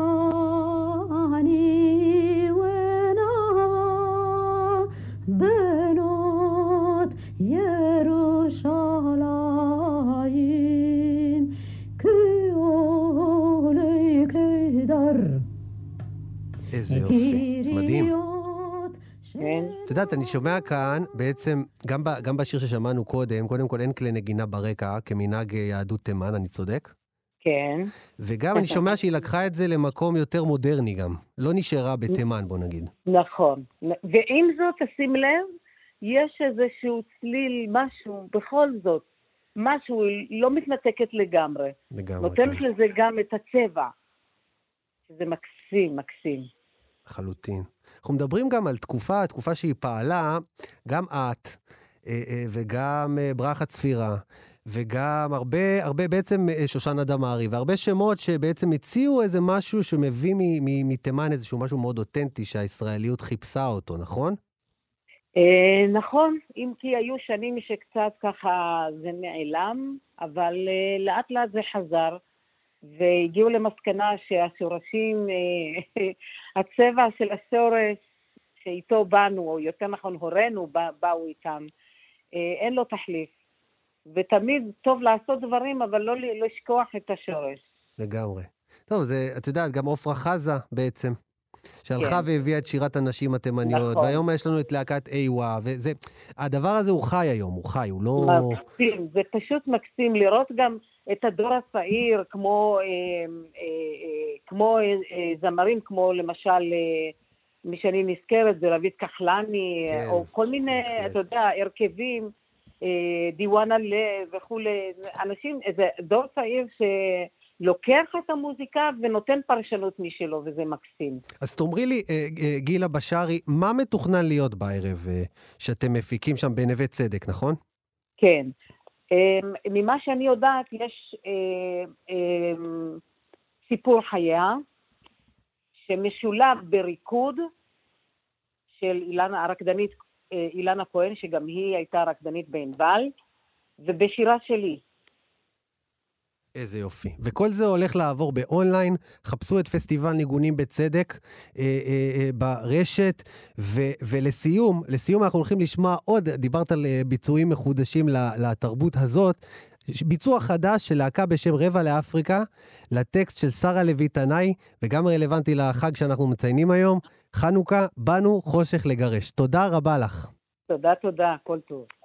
יודעת, אני שומע כאן, בעצם, גם, ב, גם בשיר ששמענו קודם, קודם כל אין כלי נגינה ברקע, כמנהג אה, יהדות תימן, אני צודק? כן, וגם אני שומע שהיא לקחה את זה למקום יותר מודרני גם. לא נשארה בתימן, בוא נגיד. נכון. ועם זאת, תשים לב, יש איזשהו צליל, משהו, בכל זאת, משהו, היא לא מתנתקת לגמרי. לגמרי. נותנת כן, לזה גם את הצבע, שזה מקסים, מקסים. לחלוטין. אנחנו מדברים גם על תקופה, תקופה שהיא פעלה, גם את, אה, אה, וגם אה, ברכה צפירה, וגם הרבה, הרבה בעצם שושנה דמארי, והרבה שמות שבעצם הציעו איזה משהו שמביא מתימן איזשהו משהו מאוד אותנטי שהישראליות חיפשה אותו, נכון? נכון, אם כי היו שנים שקצת ככה זה נעלם, אבל לאט לאט זה חזר, והגיעו למסקנה שהשורשים, אה, הצבע של השורש שאיתו באנו, או יותר נכון הורינו בא- באו איתם, אה, אין לו תחליף. ותמיד טוב לעשות דברים, אבל לא ל- לשכוח את השורש. לגמרי. טוב, זה, את יודעת, גם עפרה חזה בעצם, שהלכה כן. והביאה את שירת הנשים התימניות, נכון. והיום יש לנו את להקת איווה, וזה, הדבר הזה הוא חי היום, הוא חי, הוא לא... מקסים, זה פשוט מקסים לראות גם את הדור הצעיר, כמו, אה, אה, אה, כמו זמרים, כמו למשל, מי שאני נזכרת זה רביד כחלני, כן, או כל מיני, בהחלט. אתה יודע, הרכבים, דיוואנה לב וכולי, אנשים, איזה דור צעיר שלוקח את המוזיקה ונותן פרשנות משלו, וזה מקסים. אז תאמרי לי, גילה בשארי, מה מתוכנן להיות בערב שאתם מפיקים שם בנווה צדק, נכון? כן. אמ, ממה שאני יודעת, יש אה, אמ, סיפור חייה שמשולב בריקוד של אילנה, הרקדנית אה, אילנה כהן, שגם היא הייתה רקדנית בענבל, ובשירה שלי. איזה יופי. וכל זה הולך לעבור באונליין, חפשו את פסטיבל ניגונים בצדק אה, אה, אה, ברשת, ו, ולסיום, לסיום אנחנו הולכים לשמוע עוד, דיברת על אה, ביצועים מחודשים לתרבות הזאת, ביצוע חדש של להקה בשם רבע לאפריקה, לטקסט של שרה לוי תנאי, וגם רלוונטי לחג שאנחנו מציינים היום, חנוכה, באנו חושך לגרש. תודה רבה לך. תודה, תודה, כל טוב.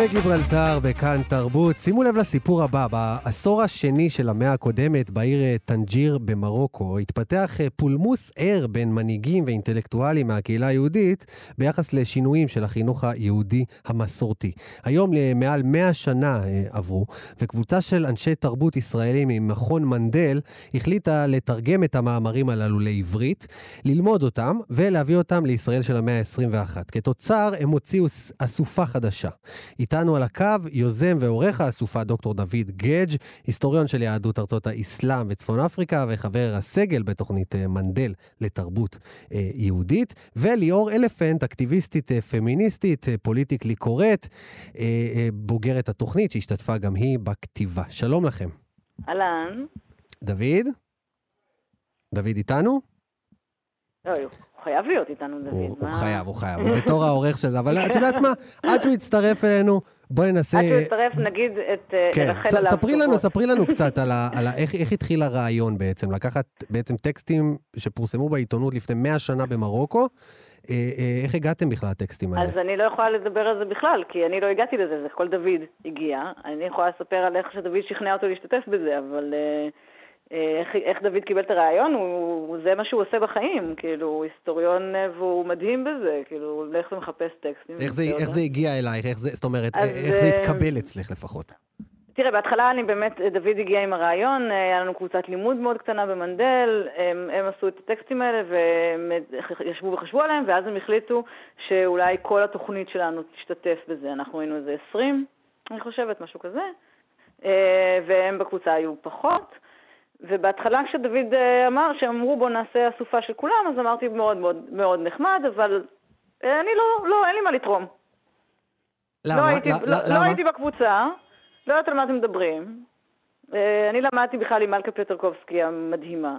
קפה גיברלטר בכאן תרבות. שימו לב לסיפור הבא, בעשור השני של המאה הקודמת, בעיר אה, טנג'יר במרוקו, התפתח אה, פולמוס ער בין מנהיגים ואינטלקטואלים מהקהילה היהודית ביחס לשינויים של החינוך היהודי המסורתי. היום מעל 100 שנה אה, עברו, וקבוצה של אנשי תרבות ישראלים ממכון מנדל החליטה לתרגם את המאמרים הללו לעברית, ללמוד אותם ולהביא אותם לישראל של המאה ה-21. כתוצר הם הוציאו אסופה חדשה. איתנו על הקו יוזם ועורך האסופה דוקטור דוד גדג', היסטוריון של יהדות ארצות האסלאם וצפון אפריקה וחבר הסגל בתוכנית אה, מנדל לתרבות אה, יהודית, וליאור אלפנט, אקטיביסטית אה, פמיניסטית, פוליטיקלי קורט, בוגרת התוכנית שהשתתפה גם היא בכתיבה. שלום לכם. אהלן. דוד? דוד איתנו? לא, הוא חייב להיות איתנו, דוד. הוא, הוא חייב, הוא חייב, הוא בתור העורך של זה, אבל את יודעת מה? עד שהוא יצטרף אלינו, בואי ננסה... עד שהוא יצטרף, נגיד, את אה, כן, רחל עליו ספרי לנו. ספרי לנו קצת על, ה, על ה, איך, איך התחיל הרעיון בעצם, לקחת בעצם טקסטים שפורסמו בעיתונות לפני 100 שנה במרוקו, אה, אה, איך הגעתם בכלל לטקסטים האלה? אז אני לא יכולה לדבר על זה בכלל, כי אני לא הגעתי לזה, זה כל דוד הגיע. אני יכולה לספר על איך שדוד שכנע אותו להשתתף בזה, אבל אה, איך, איך דוד קיבל את הרעיון, הוא, הוא- זה מה שהוא עושה בחיים, כאילו, הוא היסטוריון אה, והוא מדהים בזה, כאילו, הוא הולך ומחפש טקסטים. איך זה, איך. זה הגיע אלייך? איך זה, זאת אומרת, אז, איך זה אה, התקבל אצלך לפחות? תראה, בהתחלה אני באמת, דוד הגיע עם הרעיון, אה, היה לנו קבוצת לימוד מאוד קטנה במנדל, הם, הם עשו את הטקסטים האלה והם ישבו וחשבו עליהם, ואז הם החליטו שאולי כל התוכנית שלנו תשתתף בזה. אנחנו היינו איזה 20, אני חושבת, משהו כזה, אה, והם בקבוצה היו פחות. ובהתחלה כשדוד אה, אמר, שהם אמרו בואו נעשה אסופה של כולם, אז אמרתי מאוד מאוד מאוד נחמד, אבל אה, אני לא, לא, אין לי מה לתרום. לא למה? הייתי, ל- לא, לא למה? הייתי בקבוצה, לא יודעת על מה אתם מדברים. אה, אני למדתי בכלל עם מלכה פטרקובסקי המדהימה,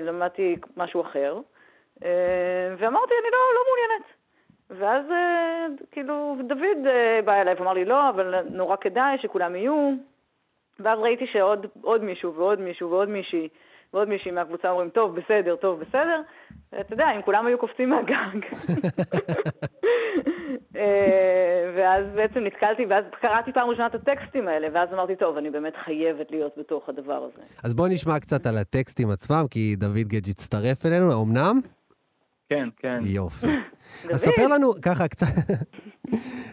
למדתי משהו אחר, ואמרתי, אני לא, לא מעוניינת. ואז כאילו דוד בא אליי ואמר לי, לא, אבל נורא כדאי שכולם יהיו. ואז ראיתי שעוד עוד מישהו ועוד מישהו ועוד מישהי ועוד מישהי מהקבוצה אומרים, טוב, בסדר, טוב, בסדר. ואתה יודע, אם כולם היו קופצים מהגג. אה, ואז בעצם נתקלתי, ואז קראתי פעם ראשונה את הטקסטים האלה, ואז אמרתי, טוב, אני באמת חייבת להיות בתוך הדבר הזה. אז בואי נשמע קצת על הטקסטים עצמם, כי דוד גדג' הצטרף אלינו, אמנם? כן, כן. יופי. אז ספר לנו ככה קצת,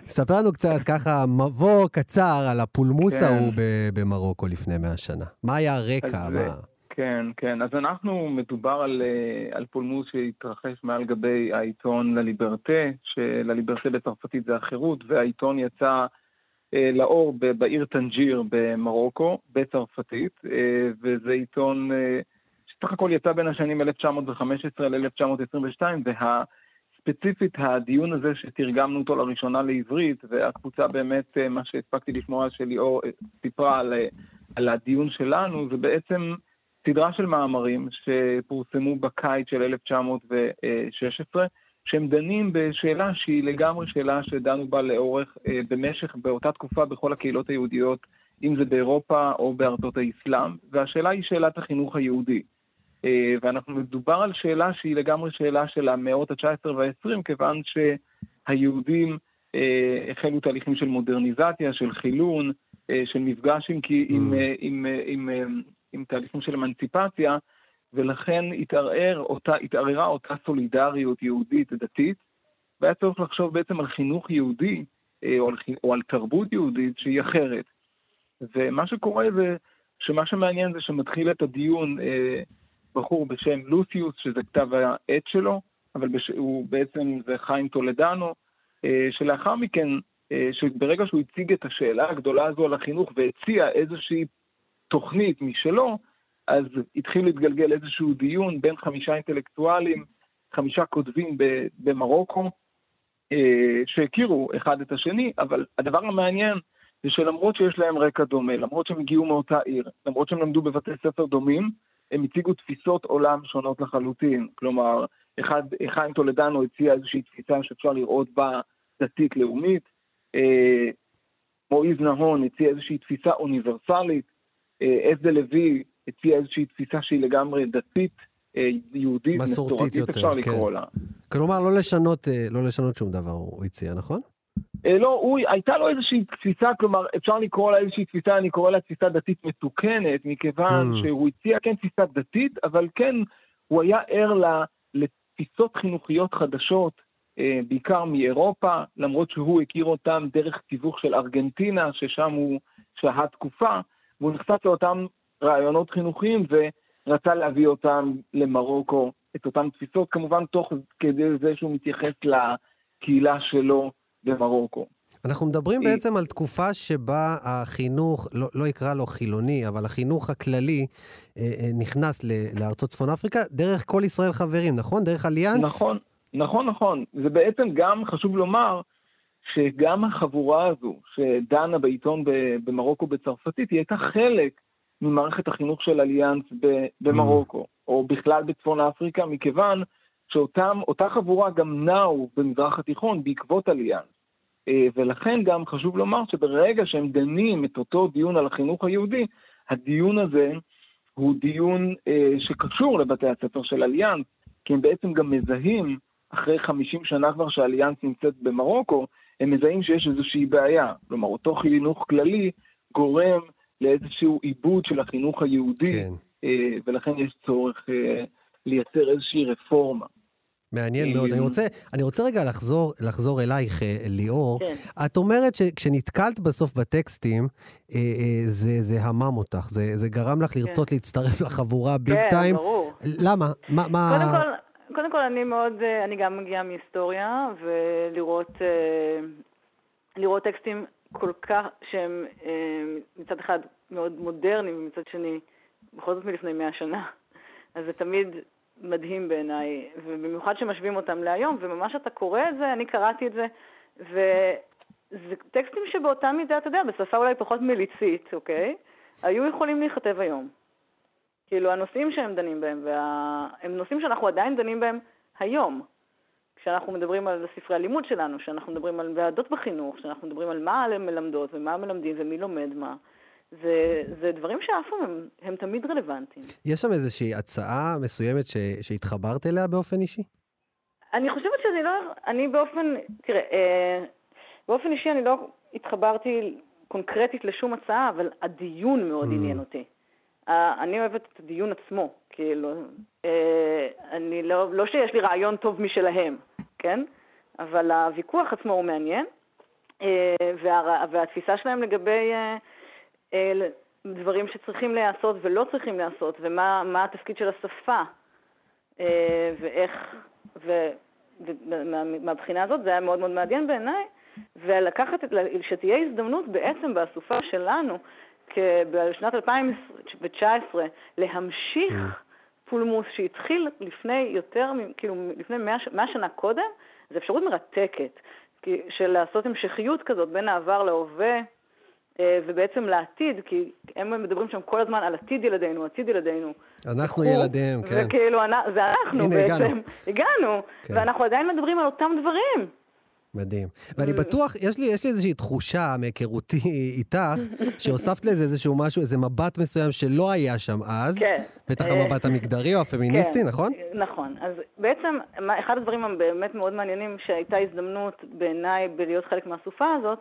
ספר לנו קצת ככה מבוא קצר על הפולמוס כן. ההוא ב- במרוקו לפני 100 שנה. מה היה הרקע? מה... כן, כן. אז אנחנו, מדובר על, אה, על פולמוס שהתרחש מעל גבי העיתון לליברטה, שלליברטה בצרפתית זה החירות, והעיתון יצא אה, לאור בעיר טנג'יר במרוקו, בצרפתית, אה, וזה עיתון אה, שסך הכל יצא בין השנים 1915 ל-1922, והספציפית הדיון הזה שתרגמנו אותו לראשונה לעברית, והקבוצה באמת, אה, מה שהספקתי לשמוע שליאור אה, סיפרה על, אה, על הדיון שלנו, זה בעצם סדרה של מאמרים שפורסמו בקיץ של 1916, שהם דנים בשאלה שהיא לגמרי שאלה שדנו בה לאורך, במשך, באותה תקופה בכל הקהילות היהודיות, אם זה באירופה או בארצות האסלאם, והשאלה היא שאלת החינוך היהודי. אה, ואנחנו מדובר על שאלה שהיא לגמרי שאלה של המאות ה-19 וה-20, כיוון שהיהודים אה, החלו תהליכים של מודרניזציה, של חילון, אה, של מפגש עם, עם, אה, עם, עם, אה, עם תהליכים של אמנציפציה, ולכן התערער אותה, התערערה אותה סולידריות יהודית דתית, והיה צריך לחשוב בעצם על חינוך יהודי, או על, או על תרבות יהודית שהיא אחרת. ומה שקורה זה שמה שמעניין זה שמתחיל את הדיון בחור בשם לוסיוס, שזה כתב העת שלו, אבל בש... הוא בעצם, זה חיים טולדנו, אה, שלאחר מכן, אה, שברגע שהוא הציג את השאלה הגדולה הזו על החינוך והציע איזושהי תוכנית משלו, אז התחיל להתגלגל איזשהו דיון בין חמישה אינטלקטואלים, חמישה כותבים במרוקו, אה, שהכירו אחד את השני, אבל הדבר המעניין זה שלמרות שיש להם רקע דומה, למרות שהם הגיעו מאותה עיר, למרות שהם למדו בבתי ספר דומים, הם הציגו תפיסות עולם שונות לחלוטין. כלומר, אחד, חיים טולדנו הציע איזושהי תפיסה שאפשר לראות בה דתית-לאומית, אה, מועיז נהון הציע איזושהי תפיסה אוניברסלית, אה, אסדה לוי הציע איזושהי תפיסה שהיא לגמרי דתית, אה, יהודית, מסורתית מסורתית, יותר, אפשר כן. לקרוא לה. כלומר, לא לשנות, אה, לא לשנות שום דבר, הוא הציע, נכון? אה, לא, הוא, הייתה לו איזושהי תפיסה, כלומר, אפשר לקרוא לה איזושהי תפיסה, אני קורא לה תפיסה דתית מתוקנת, מכיוון Mm. שהוא הציע כן תפיסה דתית, אבל כן, הוא היה ער ל- לתפיסות חינוכיות חדשות, אה, בעיקר מאירופה, למרות שהוא הכיר אותם דרך תיווך של ארגנטינה, ששם הוא שהה תקופה, והוא נחשף לאותם רעיונות חינוכיים ורצה להביא אותם למרוקו, את אותן תפיסות, כמובן תוך כדי זה שהוא מתייחס לקהילה שלו במרוקו. אנחנו מדברים היא- בעצם על תקופה שבה החינוך, לא, לא אקרא לו חילוני, אבל החינוך הכללי אה, אה, נכנס ל- לארצות צפון אפריקה דרך כל ישראל חברים, נכון? דרך אליאנס? נכון, נכון, נכון. זה בעצם גם, חשוב לומר, שגם החבורה הזו שדנה בעיתון במרוקו בצרפתית, היא הייתה חלק ממערכת החינוך של אליאנס במרוקו, או בכלל בצפון אפריקה, מכיוון שאותה חבורה גם נעו במזרח התיכון בעקבות אליאנס. אה, ולכן גם חשוב לומר שברגע שהם דנים את אותו דיון על החינוך היהודי, הדיון הזה הוא דיון אה, שקשור לבתי הספר של אליאנס, כי הם בעצם גם מזהים, אחרי 50 שנה כבר שאליאנס נמצאת במרוקו, הם מזהים שיש איזושהי בעיה. כלומר, אותו חינוך כללי גורם לאיזשהו עיבוד של החינוך היהודי, כן. אה, ולכן יש צורך לייצר איזושהי רפורמה. מעניין מאוד. אני רוצה, אני רוצה רגע לחזור, לחזור אלייך, אה, ליאור. כן. את אומרת שכשנתקלת בסוף בטקסטים, אה, אה, זה, זה המם אותך, זה, זה גרם לך לרצות להצטרף לחבורה ביג כן, טיים. ברור. למה? מה... מה... קודם כל, קודם כל אני מאוד, אה, אני גם מגיעה מהיסטוריה, ולראות אה, לראות טקסטים כל כך, שהם מצד אחד מאוד מודרניים, ומצד שני, בכל זאת מלפני מאה שנה. אז זה תמיד מדהים בעיניי, ובמיוחד שמשווים אותם להיום, וממש אתה קורא את זה, אני קראתי את זה, וזה טקסטים שבאותה מידה, אתה יודע, בשפה אולי פחות מליצית, אוקיי? היו יכולים להיכתב היום. כאילו, הנושאים שהם דנים בהם, וה... הם נושאים שאנחנו עדיין דנים בהם היום. כשאנחנו מדברים על ספרי הלימוד שלנו, כשאנחנו מדברים על ועדות בחינוך, כשאנחנו מדברים על מה הן מלמדות ומה מלמדים ומי לומד מה. זה, זה דברים שאף פעם הם, הם תמיד רלוונטיים. יש שם איזושהי הצעה מסוימת ש, שהתחברת אליה באופן אישי? אני חושבת שאני לא, אני באופן, תראה, אה, באופן אישי אני לא התחברתי קונקרטית לשום הצעה, אבל הדיון מאוד Mm. עניין אותי. אה, אני אוהבת את הדיון עצמו, כאילו, אה, אני לא, לא שיש לי רעיון טוב משלהם, כן? אבל הוויכוח עצמו הוא מעניין, אה, וה, והתפיסה שלהם לגבי אה, דברים שצריכים להיעשות ולא צריכים להיעשות, ומה מה התפקיד של השפה, אה, ואיך, ו- ומה- מהבחינה הזאת זה היה מאוד מאוד מעניין בעיניי, ולקחת, שתהיה הזדמנות בעצם באסופה שלנו, בשנת 2019, להמשיך פולמוס שהתחיל לפני יותר, כאילו לפני 100, ש- 100 שנה קודם, זו אפשרות מרתקת, של לעשות המשכיות כזאת בין העבר להווה. אה, ובעצם לעתיד, כי הם מדברים שם כל הזמן על עתיד ילדינו, עתיד ילדינו. אנחנו וכו', ילדיהם, כן. וכאילו, זה אנחנו הנה, בעצם. הגענו. הגענו. כן. ואנחנו עדיין מדברים על אותם דברים. מדהים. ואני Mm. בטוח, יש לי, יש לי איזושהי תחושה מהיכרותי איתך, שהוספת לזה איזשהו משהו, איזה מבט מסוים שלא היה שם אז. כן. בטח אה, המבט המגדרי או הפמיניסטי, כן, נכון? נכון. אז בעצם, אחד הדברים הבאמת מאוד מעניינים שהייתה הזדמנות בעיניי בלהיות חלק מהסופה הזאת,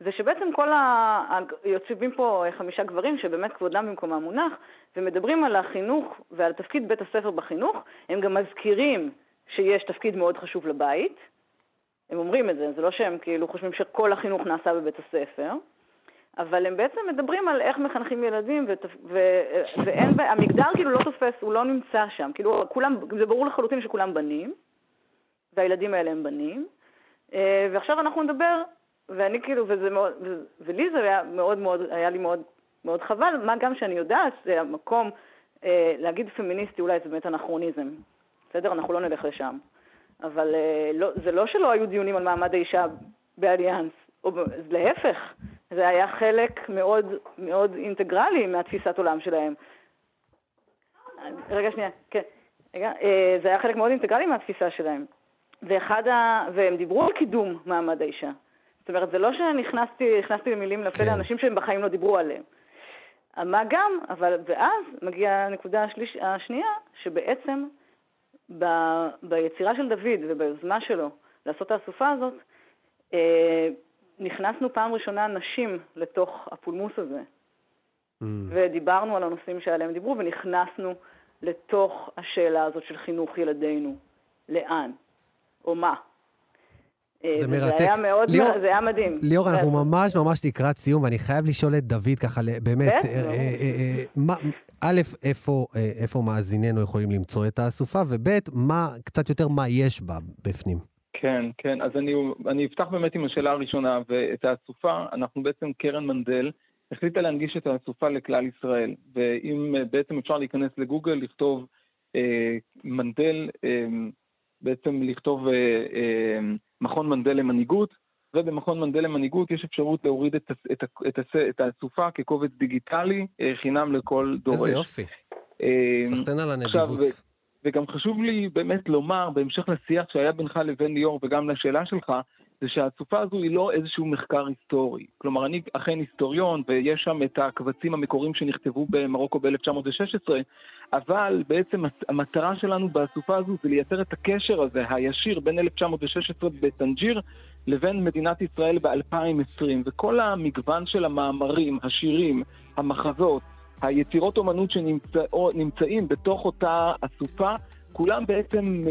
זה שבעצם כל ה... יושבים פה חמישה גברים שבאמת כבודם במקומם מונח, ומדברים על החינוך ועל תפקיד בית הספר בחינוך, הם גם מזכירים שיש תפקיד מאוד חשוב לבית. הם אומרים את זה, זה לא שהם כאילו חושבים שכל החינוך נעשה בבית הספר, אבל הם בעצם מדברים על איך מחנכים ילדים, ותפ... ו... ואין, ב- המגדר כאילו לא תופס, הוא לא נמצא שם. כאילו, כולם, זה ברור לחלוטין שכולם בנים, והילדים האלה הם בנים, אה, ועכשיו אנחנו נדבר, ואני כאילו, וזה מאוד. ולי זה היה מאוד מאוד, היה לי מאוד, מאוד חבל, מה גם שאני יודעת, זה המקום אה, להגיד פמיניסטי אולי זה באמת אנכרוניזם, בסדר? אנחנו לא נלך לשם. אבל אה, לא, זה לא שלא היו דיונים על מעמד האישה באליאנס, או להפך, זה היה חלק מאוד מאוד אינטגרלי מהתפיסת עולם שלהם. רגע, שנייה, כן. רגע, אה, זה היה חלק מאוד אינטגרלי מהתפיסה שלהם. ואחד ה... והם דיברו על קידום מעמד האישה. זאת אומרת, זה לא שנכנסתי הכנסתי למילים לפה כן. לאנשים שהם בחיים לא דיברו עליהם. מה גם, אבל, ואז מגיעה הנקודה השליש, השנייה, שבעצם ב, ביצירה של דוד וביוזמה שלו לעשות את האסופה הזאת, אה, נכנסנו פעם ראשונה נשים לתוך הפולמוס הזה, Mm. ודיברנו על הנושאים שעליהם דיברו, ונכנסנו לתוך השאלה הזאת של חינוך ילדינו. לאן? או מה? אה, זה מרתק. היה מאוד, ליאור- זה היה מדהים. ליאור, אנחנו. ממש ממש לקראת סיום, ואני חייב לשאול את דוד ככה, באמת, אה. אה, א', איפה, איפה מאזיננו יכולים למצוא את האסופה, וב', מה, קצת יותר מה יש בה בפנים. כן, כן, אז אני, אני אפתח באמת עם השאלה הראשונה, ואת האסופה, אנחנו בעצם, קרן מנדל, החליטה להנגיש את האסופה לכלל ישראל, ואם בעצם אפשר להיכנס לגוגל, לכתוב אה, מנדל, אה, בעצם לכתוב אה, אה, מכון מנדל למנהיגות, ובמכון מנדל למנהיגות יש אפשרות להוריד את, האסופה כקובץ דיגיטלי, אה, חינם לכל דורש. איזה יופי. אה, סחטיין על הנדיבות. וגם חשוב לי באמת לומר, בהמשך לשיח שהיה בינך לבין ליאור וגם לשאלה שלך, זה שהסופה הזו היא לא איזשהו מחקר היסטורי. כלומר, אני אכן היסטוריון, ויש שם את הקבצים המקוריים שנכתבו במרוקו ב-1916, אבל בעצם המטרה שלנו בסופה הזו זה לייצר את הקשר הזה, הישיר, בין 1916 בטנג'יר לבין מדינת ישראל ב-2020. וכל המגוון של המאמרים, השירים, המחזות, היצירות אומנות שנמצאים בתוך אותה אסופה, כולם בעצם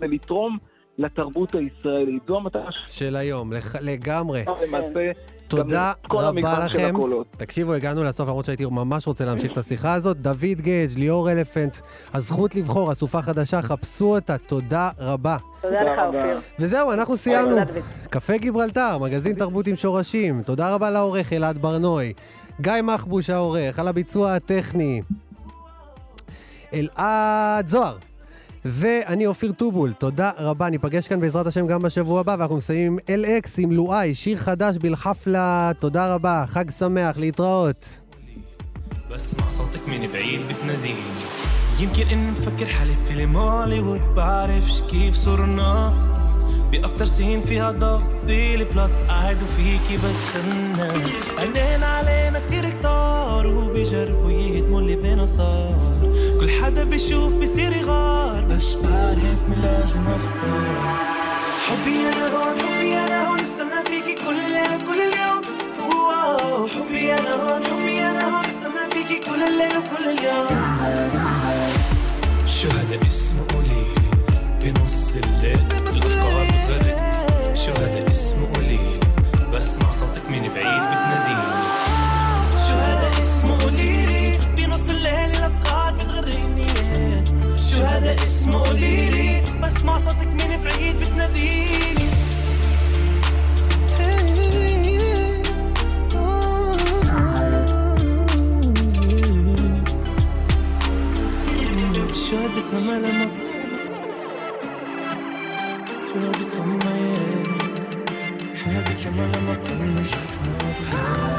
ולתרום לתרבות הישראלית. זו המטרה של של היום, לח- לגמרי. למעשה תודה רבה לכם. תקשיבו, הגענו לסוף, למרות שהייתי ממש רוצה להמשיך את השיחה הזאת. דוד גייג', ליאור אלפנט, הזכות לבחור, אסופה חדשה, חפשו אותה, תודה רבה. תודה לך, אופיר. וזהו, אנחנו סיימנו. קפה גיברלטר, מגזין תרבות עם שורשים. תודה רבה לעורך אלעד ברנוי. גיא מחבוש העורך, על הביצוע הטכני. אלעד זוהר. ואני אופיר טובול, תודה רבה, ניפגש כאן בעזרת השם גם בשבוע הבא, ואנחנו מסיימים עם LX עם לואי, שיר חדש בלחפלה, תודה רבה, חג שמח, להתראות. بسمع صوتك من بعيد بتناديني يمكن اني مفكر حالي بفيلم هوليوود بعرفش كيف صرنا بأكتر سين فيها ضغط بالبلاط قاعد وفيكي بستنى عينين علينا كتير كتار وبيجربوا يهدموا اللي بينا صار كل حدا بيشوف بصير يغار. بس بعرف من لازم اختار حبي أنا هون حبي أنا هون استنى فيكي كل الليل وكل اليوم. واو حبي أنا هون حبي أنا هون استنى فيكي كل الليل وكل اليوم. شو هذا اسمه قوليلي بنص الليل الافكار بتغرقني شو هذا اسمه قوليلي بسمع صوتك من بعيد؟ بسمع صوتك من بعيد بتناديني شو هذا تسمى لما شو هذا تسمى شو هذا تسمى لما تطنش حبي